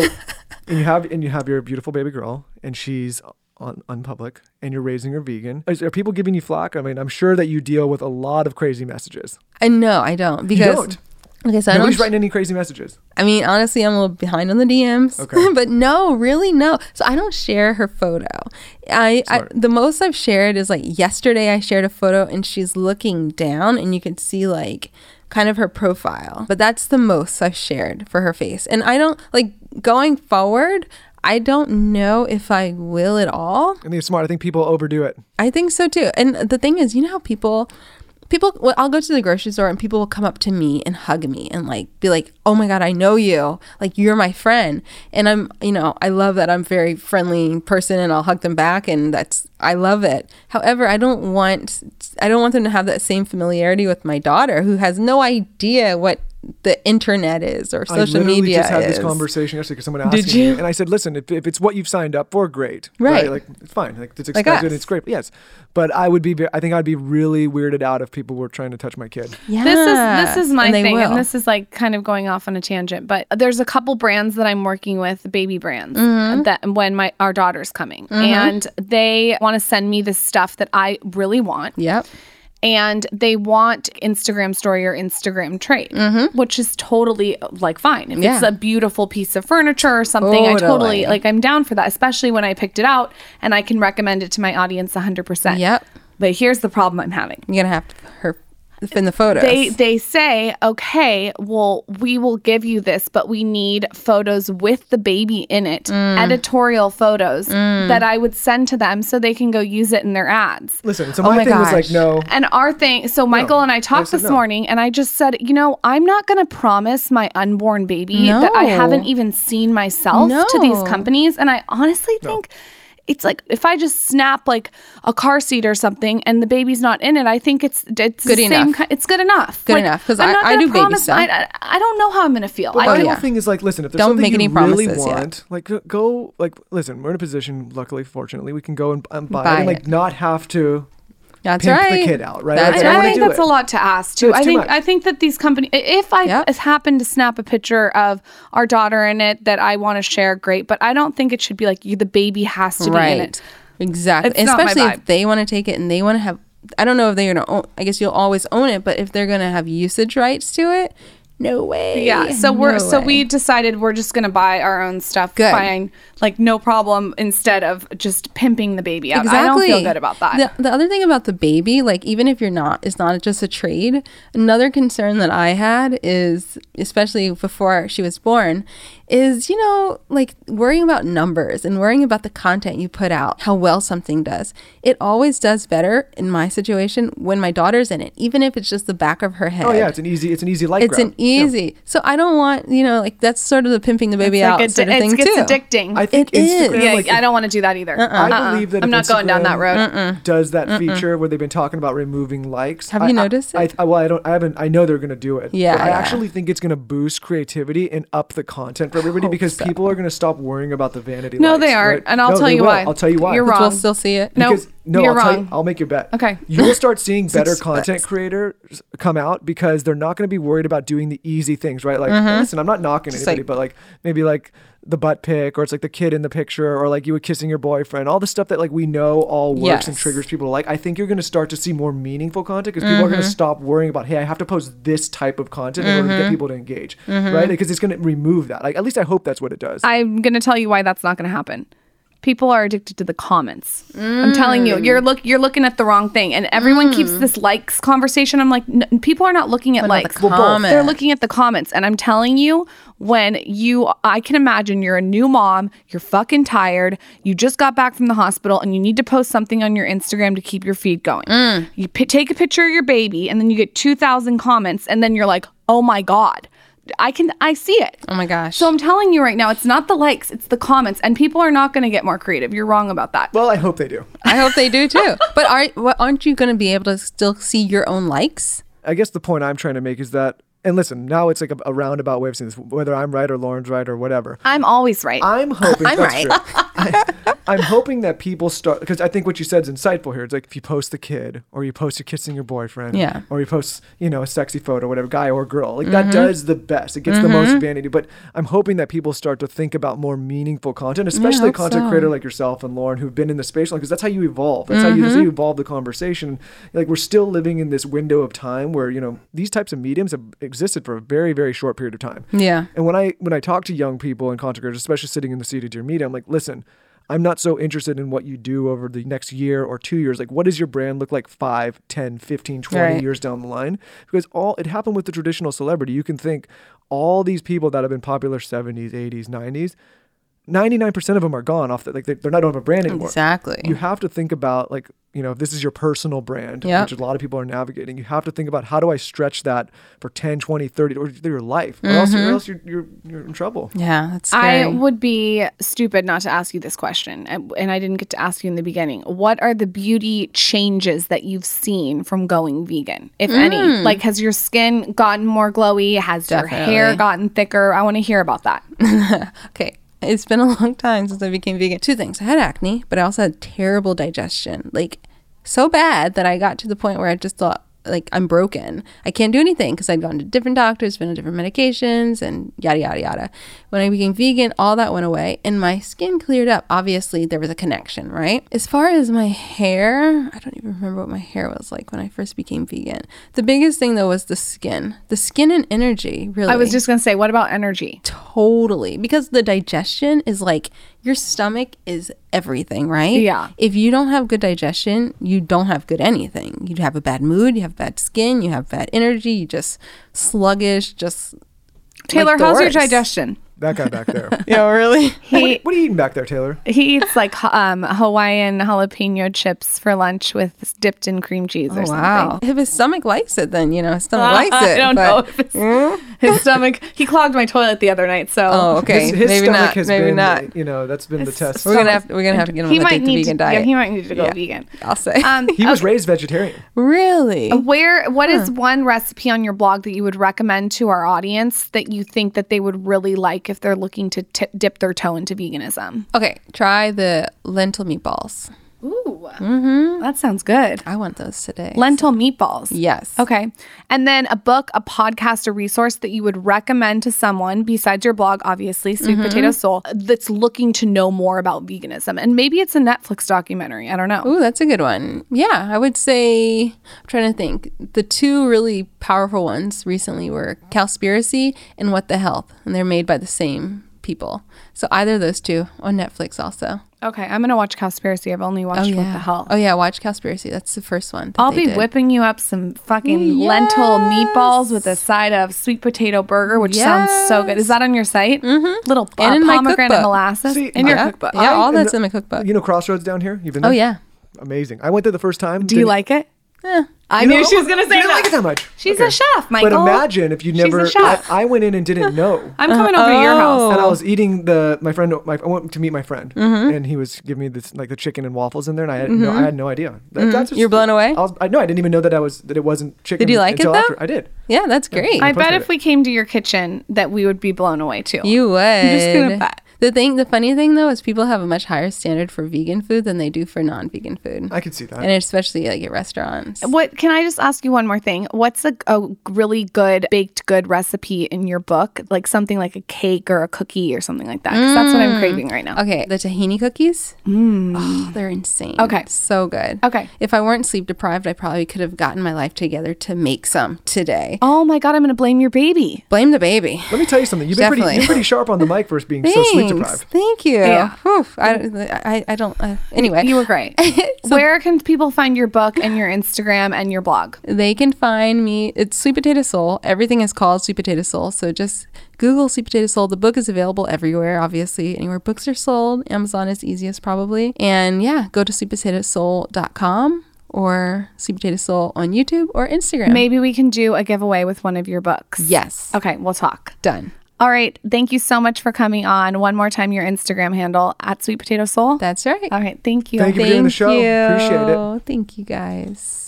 [SPEAKER 7] and you have and you have your beautiful baby girl, and she's on public, and you're raising your vegan. Is, are people giving you flack? I mean, I'm sure that you deal with a lot of crazy messages.
[SPEAKER 5] I know I don't because
[SPEAKER 7] don't?
[SPEAKER 5] Okay, so I don't.
[SPEAKER 7] Nobody's writing any crazy messages.
[SPEAKER 5] I mean, honestly, I'm a little behind on the DMs.
[SPEAKER 7] Okay.
[SPEAKER 5] but no, really, no. So I don't share her photo. I, I the most I've shared is like yesterday. I shared a photo and she's looking down, and you can see like kind of her profile. But that's the most I've shared for her face. And I don't like going forward. I don't know if I will at all.
[SPEAKER 7] I think it's smart. I think people overdo it.
[SPEAKER 5] I think so too. And the thing is, you know how people people well, I'll go to the grocery store and people will come up to me and hug me and like be like, "Oh my god, I know you. Like you're my friend." And I'm, you know, I love that I'm a very friendly person and I'll hug them back and that's I love it. However, I don't want I don't want them to have that same familiarity with my daughter who has no idea what the internet is or
[SPEAKER 7] I
[SPEAKER 5] social
[SPEAKER 7] literally
[SPEAKER 5] media
[SPEAKER 7] just had
[SPEAKER 5] is.
[SPEAKER 7] this conversation yesterday because someone asked
[SPEAKER 5] Did
[SPEAKER 7] me,
[SPEAKER 5] you?
[SPEAKER 7] and I said, "Listen, if, if it's what you've signed up for, great,
[SPEAKER 5] Right.
[SPEAKER 7] Like it's fine, like it's
[SPEAKER 5] Like
[SPEAKER 7] expected,
[SPEAKER 5] us.
[SPEAKER 7] it's great, yes." But I would be, I think I'd be really weirded out if people were trying to touch my kid.
[SPEAKER 5] Yeah.
[SPEAKER 6] This is this is my
[SPEAKER 5] and
[SPEAKER 6] thing,
[SPEAKER 5] will.
[SPEAKER 6] and this is like kind of going off on a tangent. But there's a couple brands that I'm working with, baby brands,
[SPEAKER 5] Mm-hmm.
[SPEAKER 6] that when my our daughter's coming, and they want to send me the stuff that I really want,
[SPEAKER 5] Yep.
[SPEAKER 6] And they want Instagram story or Instagram trade, which is totally like fine. If it's
[SPEAKER 5] Mm-hmm.
[SPEAKER 6] A beautiful piece of furniture or something, I
[SPEAKER 5] Totally.
[SPEAKER 6] totally like I'm down for that, especially when I picked it out and I can recommend it to my audience 100%.
[SPEAKER 5] Yep.
[SPEAKER 6] But here's the problem I'm having.
[SPEAKER 5] You're gonna have to her in the photos.
[SPEAKER 6] They they say, okay, well, we will give you this, but we need photos with the baby in it,
[SPEAKER 5] Mm.
[SPEAKER 6] editorial photos that I would send to them so they can go use it in their ads.
[SPEAKER 7] Listen, so
[SPEAKER 5] Oh
[SPEAKER 7] my,
[SPEAKER 5] my
[SPEAKER 7] thing was like, no,
[SPEAKER 6] And our thing, so Michael and I talked
[SPEAKER 7] said
[SPEAKER 6] this
[SPEAKER 7] no.
[SPEAKER 6] morning, and I just said, you know, I'm not going to promise my unborn baby that I haven't even seen myself to these companies. And I honestly think it's like if I just snap like a car seat or something and the baby's not in it, I think it's it's
[SPEAKER 5] Good
[SPEAKER 6] same
[SPEAKER 5] enough.
[SPEAKER 6] ki- it's good enough.
[SPEAKER 5] Good
[SPEAKER 6] Like,
[SPEAKER 5] enough, 'cause
[SPEAKER 6] I'm
[SPEAKER 5] I- I
[SPEAKER 6] gonna
[SPEAKER 5] do baby
[SPEAKER 6] promise-
[SPEAKER 5] stuff.
[SPEAKER 6] I, I, I don't know how I'm gonna feel.
[SPEAKER 7] But my
[SPEAKER 6] could-
[SPEAKER 7] whole
[SPEAKER 5] yeah.
[SPEAKER 7] thing is like, listen, if there's
[SPEAKER 5] Don't
[SPEAKER 7] something
[SPEAKER 5] make
[SPEAKER 7] you
[SPEAKER 5] any
[SPEAKER 7] really
[SPEAKER 5] promises yet.
[SPEAKER 7] want, like go- go, like listen, we're in a position, luckily, fortunately, we can go and, and buy, it and like
[SPEAKER 5] it.
[SPEAKER 7] not have to
[SPEAKER 5] That's
[SPEAKER 7] pimp
[SPEAKER 5] right.
[SPEAKER 7] the kid out, right?
[SPEAKER 5] That's
[SPEAKER 7] Like,
[SPEAKER 6] And
[SPEAKER 7] I
[SPEAKER 6] I think that's
[SPEAKER 7] it.
[SPEAKER 6] a lot to ask too.
[SPEAKER 7] It's
[SPEAKER 6] I think
[SPEAKER 7] much.
[SPEAKER 6] I think that these companies, if I
[SPEAKER 5] Yep.
[SPEAKER 6] happen to snap a picture of our daughter in it that I want to share, great. But I don't think it should be like you, the baby has to be in it.
[SPEAKER 5] Exactly.
[SPEAKER 6] It's not my
[SPEAKER 5] Especially
[SPEAKER 6] vibe.
[SPEAKER 5] if they want to take it and they want to have. I don't know if they're gonna. Own, I guess you'll always own it, but if they're gonna have usage rights to it, no way.
[SPEAKER 6] Yeah. So we're
[SPEAKER 5] No
[SPEAKER 6] so
[SPEAKER 5] way.
[SPEAKER 6] we decided we're just gonna buy our own stuff.
[SPEAKER 5] Good.
[SPEAKER 6] Fine. Like no problem. Instead of just pimping the baby out.
[SPEAKER 5] Exactly.
[SPEAKER 6] I don't feel good about that.
[SPEAKER 5] The, the other thing about the baby, like even if you're not, it's not just a trade. Another concern that I had is, especially before she was born, is you know like worrying about numbers and worrying about the content you put out, how well something does. It always does better in my situation when my daughter's in it, even if it's just the back of her head.
[SPEAKER 7] Oh yeah, it's an easy, it's an easy light
[SPEAKER 5] It's
[SPEAKER 7] grab.
[SPEAKER 5] an easy. So I don't want, you know, like that's sort of the pimping the baby
[SPEAKER 6] It's
[SPEAKER 5] out
[SPEAKER 6] like a,
[SPEAKER 5] sort of
[SPEAKER 6] it
[SPEAKER 5] thing
[SPEAKER 6] gets
[SPEAKER 5] too.
[SPEAKER 6] addicting.
[SPEAKER 7] I think
[SPEAKER 5] It is.
[SPEAKER 7] Instagram,
[SPEAKER 6] yeah,
[SPEAKER 7] like,
[SPEAKER 6] I don't want to do that either. Uh-uh.
[SPEAKER 7] I believe that
[SPEAKER 6] I'm
[SPEAKER 7] if
[SPEAKER 6] not going down that
[SPEAKER 7] Instagram
[SPEAKER 6] road.
[SPEAKER 7] Does that feature where they've been talking about removing likes?
[SPEAKER 5] Have
[SPEAKER 7] I-
[SPEAKER 5] you noticed
[SPEAKER 7] I,
[SPEAKER 5] it?
[SPEAKER 7] I, well, I don't. I haven't. I know they're going to do it.
[SPEAKER 5] Yeah,
[SPEAKER 7] but I
[SPEAKER 5] yeah.
[SPEAKER 7] actually think it's going to boost creativity and up the content for everybody because people are going to stop worrying about the vanity.
[SPEAKER 6] No,
[SPEAKER 7] likes,
[SPEAKER 6] they aren't,
[SPEAKER 7] right?
[SPEAKER 6] and I'll
[SPEAKER 7] No,
[SPEAKER 6] tell you
[SPEAKER 7] will.
[SPEAKER 6] why.
[SPEAKER 7] I'll tell you why.
[SPEAKER 6] You're wrong.
[SPEAKER 5] we'll still see it.
[SPEAKER 6] No,
[SPEAKER 7] Because, no,
[SPEAKER 6] you're
[SPEAKER 7] I'll tell you,
[SPEAKER 6] wrong.
[SPEAKER 7] I'll make your bet.
[SPEAKER 6] Okay.
[SPEAKER 7] You'll start seeing better content creators come out because they're not going to be worried about doing the easy things, right? Like, listen, I'm not knocking
[SPEAKER 5] Mm-hmm. Just
[SPEAKER 7] anybody,
[SPEAKER 5] like-
[SPEAKER 7] but like maybe like the butt pic or it's like the kid in the picture or like you were kissing your boyfriend, all the stuff that like we know all works and triggers people to like. I think you're going to start to see more meaningful content because people are going to mm-hmm. stop worrying about, hey, I have to post this type of content in order to get mm-hmm. people to engage, mm-hmm. right? Because it's going to remove that. Like, at least I hope that's what it does.
[SPEAKER 6] I'm going to tell you why that's not going to happen. People are addicted to the comments. I'm telling you, you're look you're looking at the wrong thing, and everyone keeps mm. this likes conversation. I'm like, n- people are not looking at
[SPEAKER 5] What
[SPEAKER 6] likes.
[SPEAKER 5] the comments?
[SPEAKER 6] They're looking at the comments, and I'm telling you, when you, I can imagine you're a new mom, you're fucking tired, you just got back from the hospital, and you need to post something on your Instagram to keep your feed going. Mm. You p- take a picture of your baby, and then you get 2,000 comments, and then you're like, oh my god. I can I see it.
[SPEAKER 5] Oh my gosh.
[SPEAKER 6] So I'm telling you right now, it's not the likes, it's the comments, and people are not going to get more creative. You're wrong about that.
[SPEAKER 7] well, I hope they do.
[SPEAKER 5] I hope they do too. But are what, aren't you going to be able to still see your own likes?
[SPEAKER 7] I guess the point I'm trying to make is that, and listen, now it's like a, a roundabout way of saying this, whether I'm right or Lauryn's right or whatever.
[SPEAKER 6] I'm always right.
[SPEAKER 7] I'm hoping
[SPEAKER 5] I'm
[SPEAKER 7] that's
[SPEAKER 5] right.
[SPEAKER 7] I, I'm hoping that people start because I think what you said is insightful here. It's like if you post the kid, or you post you kissing your boyfriend,
[SPEAKER 5] Yeah.
[SPEAKER 7] or you post you know a sexy photo, whatever, guy or girl, like
[SPEAKER 5] Mm-hmm.
[SPEAKER 7] that does the best. It gets the most vanity. But I'm hoping that people start to think about more meaningful content, especially a content
[SPEAKER 5] so.
[SPEAKER 7] creator like yourself and Lauryn who've been in the space Like, because that's how you evolve. That's how you that's how
[SPEAKER 5] Mm-hmm.
[SPEAKER 7] you evolve the conversation. Like we're still living in this window of time where you know these types of mediums have existed for a very very short period of time.
[SPEAKER 5] Yeah.
[SPEAKER 7] And when I when I talk to young people and content creators, especially sitting in the seat of your media, I'm like, listen, I'm not so interested in what you do over the next year or two years. Like, what does your brand look like 5, 10, 15, 20
[SPEAKER 5] Right.
[SPEAKER 7] years down the line? Because all it happened with the traditional celebrity. You can think all these people that have been popular 70s, 80s, 90s, 99% of them are gone off the, like they, they're not on a brand anymore.
[SPEAKER 5] Exactly.
[SPEAKER 7] You have to think about like, you know, if this is your personal brand,
[SPEAKER 5] Yep.
[SPEAKER 7] which a lot of people are navigating, you have to think about how do I stretch that for 10, 20, 30, or your life, or else, or mm-hmm. else you're, you're, you're in trouble.
[SPEAKER 5] Yeah, that's
[SPEAKER 6] I would be stupid not to ask you this question, and and I didn't get to ask you in the beginning. What are the beauty changes that you've seen from going vegan, if any? Mm. Like, has your skin gotten more glowy? Has your hair gotten thicker? I want to hear about that.
[SPEAKER 5] Okay. It's been a long time since I became vegan. Two things. I had acne, but I also had terrible digestion. Like, so bad that I got to the point where I just thought, like, I'm broken. I can't do anything because I'd gone to different doctors, been on different medications, and yada, yada, yada. When I became vegan, all that went away and my skin cleared up. Obviously, there was a connection, right? As far as my hair, I don't even remember what my hair was like when I first became vegan. The biggest thing, though, was the skin. The skin and energy, really.
[SPEAKER 6] I was just gonna say, what about energy?
[SPEAKER 5] Totally. Because the digestion is like your stomach is everything, right?
[SPEAKER 6] Yeah.
[SPEAKER 5] If you don't have good digestion, you don't have good anything. You have a bad mood, you have bad skin, you have bad energy, you just sluggish, just
[SPEAKER 6] Taylor,
[SPEAKER 5] the
[SPEAKER 6] how's your digestion?
[SPEAKER 7] That guy back there.
[SPEAKER 5] Yeah, really?
[SPEAKER 6] He
[SPEAKER 7] what are you eating back there, Taylor?
[SPEAKER 6] he eats like um, Hawaiian jalapeno chips for lunch with dipped in cream cheese or
[SPEAKER 5] Oh,
[SPEAKER 6] something.
[SPEAKER 5] wow. If his stomach likes it, then you know his stomach likes it.
[SPEAKER 6] I
[SPEAKER 5] it.
[SPEAKER 6] don't
[SPEAKER 5] but-
[SPEAKER 6] know if it's, his stomach. He clogged my toilet the other night, so
[SPEAKER 5] Oh, okay.
[SPEAKER 7] His, his
[SPEAKER 5] maybe
[SPEAKER 7] stomach
[SPEAKER 5] not.
[SPEAKER 7] has
[SPEAKER 5] maybe
[SPEAKER 7] been,
[SPEAKER 5] not.
[SPEAKER 7] you know, that's been the test.
[SPEAKER 5] We're gonna have we're gonna have to get him
[SPEAKER 6] he
[SPEAKER 5] on
[SPEAKER 6] might
[SPEAKER 5] the
[SPEAKER 6] need
[SPEAKER 5] vegan
[SPEAKER 6] to,
[SPEAKER 5] diet.
[SPEAKER 6] Yeah, he might need to go
[SPEAKER 5] Yeah.
[SPEAKER 6] vegan.
[SPEAKER 5] I'll say.
[SPEAKER 6] Um,
[SPEAKER 7] He was raised vegetarian.
[SPEAKER 5] really?
[SPEAKER 6] Where what is one recipe on your blog that you would recommend to our audience that you think that they would really like if they're looking to t- dip their toe into veganism?
[SPEAKER 5] Okay, try the lentil meatballs.
[SPEAKER 6] Ooh, Mm-hmm. That sounds good.
[SPEAKER 5] I want those today.
[SPEAKER 6] Lentil meatballs.
[SPEAKER 5] Yes.
[SPEAKER 6] Okay. And then a book, a podcast, a resource that you would recommend to someone besides your blog, obviously, Sweet
[SPEAKER 5] Mm-hmm.
[SPEAKER 6] Potato Soul, that's looking to know more about veganism. And maybe it's a Netflix documentary. I don't know.
[SPEAKER 5] Ooh, that's a good one. Yeah, I would say I'm trying to think. The two really powerful ones recently were Cowspiracy and What the Health, and they're made by the same people. So either of those two on Netflix also.
[SPEAKER 6] Okay. I'm going to watch Cowspiracy. I've only watched What the Hell.
[SPEAKER 5] Oh yeah, watch Cowspiracy. That's the first one. that
[SPEAKER 6] I'll
[SPEAKER 5] they
[SPEAKER 6] be
[SPEAKER 5] did.
[SPEAKER 6] whipping you up some fucking lentil meatballs with a side of sweet potato burger, which sounds so good. Is that on your site? Mm-hmm. Little uh,
[SPEAKER 5] And in my
[SPEAKER 6] pomegranate
[SPEAKER 5] cookbook.
[SPEAKER 6] molasses
[SPEAKER 7] See,
[SPEAKER 6] in your
[SPEAKER 5] yeah.
[SPEAKER 6] cookbook.
[SPEAKER 5] Yeah, all
[SPEAKER 7] I-
[SPEAKER 5] that's
[SPEAKER 7] and
[SPEAKER 5] in my cookbook.
[SPEAKER 7] You know Crossroads down here? You've been
[SPEAKER 5] oh yeah.
[SPEAKER 7] Amazing. I went there the first time.
[SPEAKER 6] Do you like it? I
[SPEAKER 7] You
[SPEAKER 6] knew
[SPEAKER 7] know-
[SPEAKER 6] she was going to
[SPEAKER 7] You
[SPEAKER 6] say
[SPEAKER 7] didn't
[SPEAKER 6] that.
[SPEAKER 7] like it that much.
[SPEAKER 6] She's
[SPEAKER 7] Okay.
[SPEAKER 6] a chef, Michael.
[SPEAKER 7] But imagine if you
[SPEAKER 6] She's a
[SPEAKER 7] never. I,
[SPEAKER 6] chef.
[SPEAKER 7] I went in and didn't know.
[SPEAKER 6] I'm coming over to your house.
[SPEAKER 7] and I was eating the my friend. My, I went to meet my friend, mm-hmm. and he was giving me this like the chicken and waffles in there, and I had no, mm-hmm. I had no idea. That, mm-hmm. that's just-
[SPEAKER 5] You're blown away?
[SPEAKER 7] I was. I know. I didn't even know that I was that it wasn't chicken.
[SPEAKER 5] Did you like it,
[SPEAKER 7] until
[SPEAKER 5] though?
[SPEAKER 7] After. I did.
[SPEAKER 5] Yeah, that's great.
[SPEAKER 6] I
[SPEAKER 7] posted
[SPEAKER 6] bet
[SPEAKER 7] it.
[SPEAKER 6] if we came to your kitchen that we would be blown away too.
[SPEAKER 5] you would.
[SPEAKER 6] I'm just gonna bet.
[SPEAKER 5] The thing, the funny thing though, is people have a much higher standard for vegan food than they do for non-vegan food,
[SPEAKER 7] I can see that.
[SPEAKER 5] and especially like at restaurants.
[SPEAKER 6] What can I just ask you one more thing? What's a, a really good baked good recipe in your book? Like something like a cake or a cookie or something like that. Because that's what I'm craving right now.
[SPEAKER 5] Okay, the tahini cookies. Oh, they're insane.
[SPEAKER 6] Okay.
[SPEAKER 5] so good.
[SPEAKER 6] Okay.
[SPEAKER 5] If I weren't sleep deprived, I probably could have gotten my life together to make some today.
[SPEAKER 6] Oh my god, I'm gonna blame your baby.
[SPEAKER 5] Blame the baby.
[SPEAKER 7] Let me tell you something. You've been pretty,
[SPEAKER 5] Definitely.
[SPEAKER 7] you're pretty sharp on the mic for being so sleep
[SPEAKER 5] Thanks.
[SPEAKER 7] deprived.
[SPEAKER 5] Thank you.
[SPEAKER 6] Yeah.
[SPEAKER 5] Whew. I, I, I don't. Uh, anyway,
[SPEAKER 6] You were great. Where can people find your book and your Instagram and your blog?
[SPEAKER 5] They can find me. It's Sweet Potato Soul. Everything is called Sweet Potato Soul. So just Google Sweet Potato Soul. The book is available everywhere, obviously. Anywhere books are sold. Amazon is easiest, probably. And yeah, go to sweetpotatosoul.com or Sweet Potato Soul on YouTube or Instagram.
[SPEAKER 6] Maybe we can do a giveaway with one of your books.
[SPEAKER 5] Yes.
[SPEAKER 6] Okay, we'll talk.
[SPEAKER 5] Done.
[SPEAKER 6] All right. Thank you so much for coming on. One more time, your Instagram handle at Sweet Potato Soul.
[SPEAKER 5] That's right.
[SPEAKER 6] All right. Thank you.
[SPEAKER 7] Thank you for doing the show. Appreciate it.
[SPEAKER 5] Thank you guys.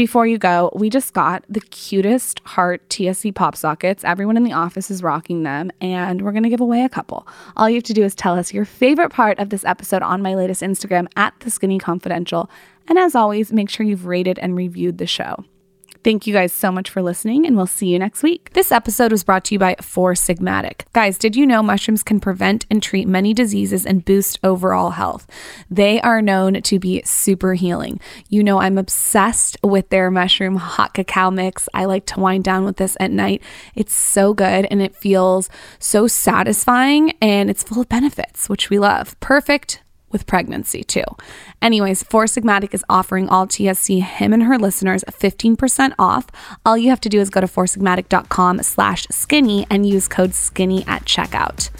[SPEAKER 6] Before you go, we just got the cutest heart TSC pop sockets. Everyone in the office is rocking them, and we're going to give away a couple. All you have to do is tell us your favorite part of this episode on my latest Instagram at The Skinny Confidential. And as always, make sure you've rated and reviewed the show. Thank you guys so much for listening, and we'll see you next week. This episode was brought to you by Four Sigmatic. Guys, did you know mushrooms can prevent and treat many diseases and boost overall health? They are known to be super healing. You know, I'm obsessed with their mushroom hot cacao mix. I like to wind down with this at night. It's so good and it feels so satisfying and it's full of benefits, which we love. Perfect with pregnancy too. Anyways, Four Sigmatic is offering all TSC him and her listeners 15% off. All you have to do is go to foursigmatic.com slash skinny and use code skinny at checkout.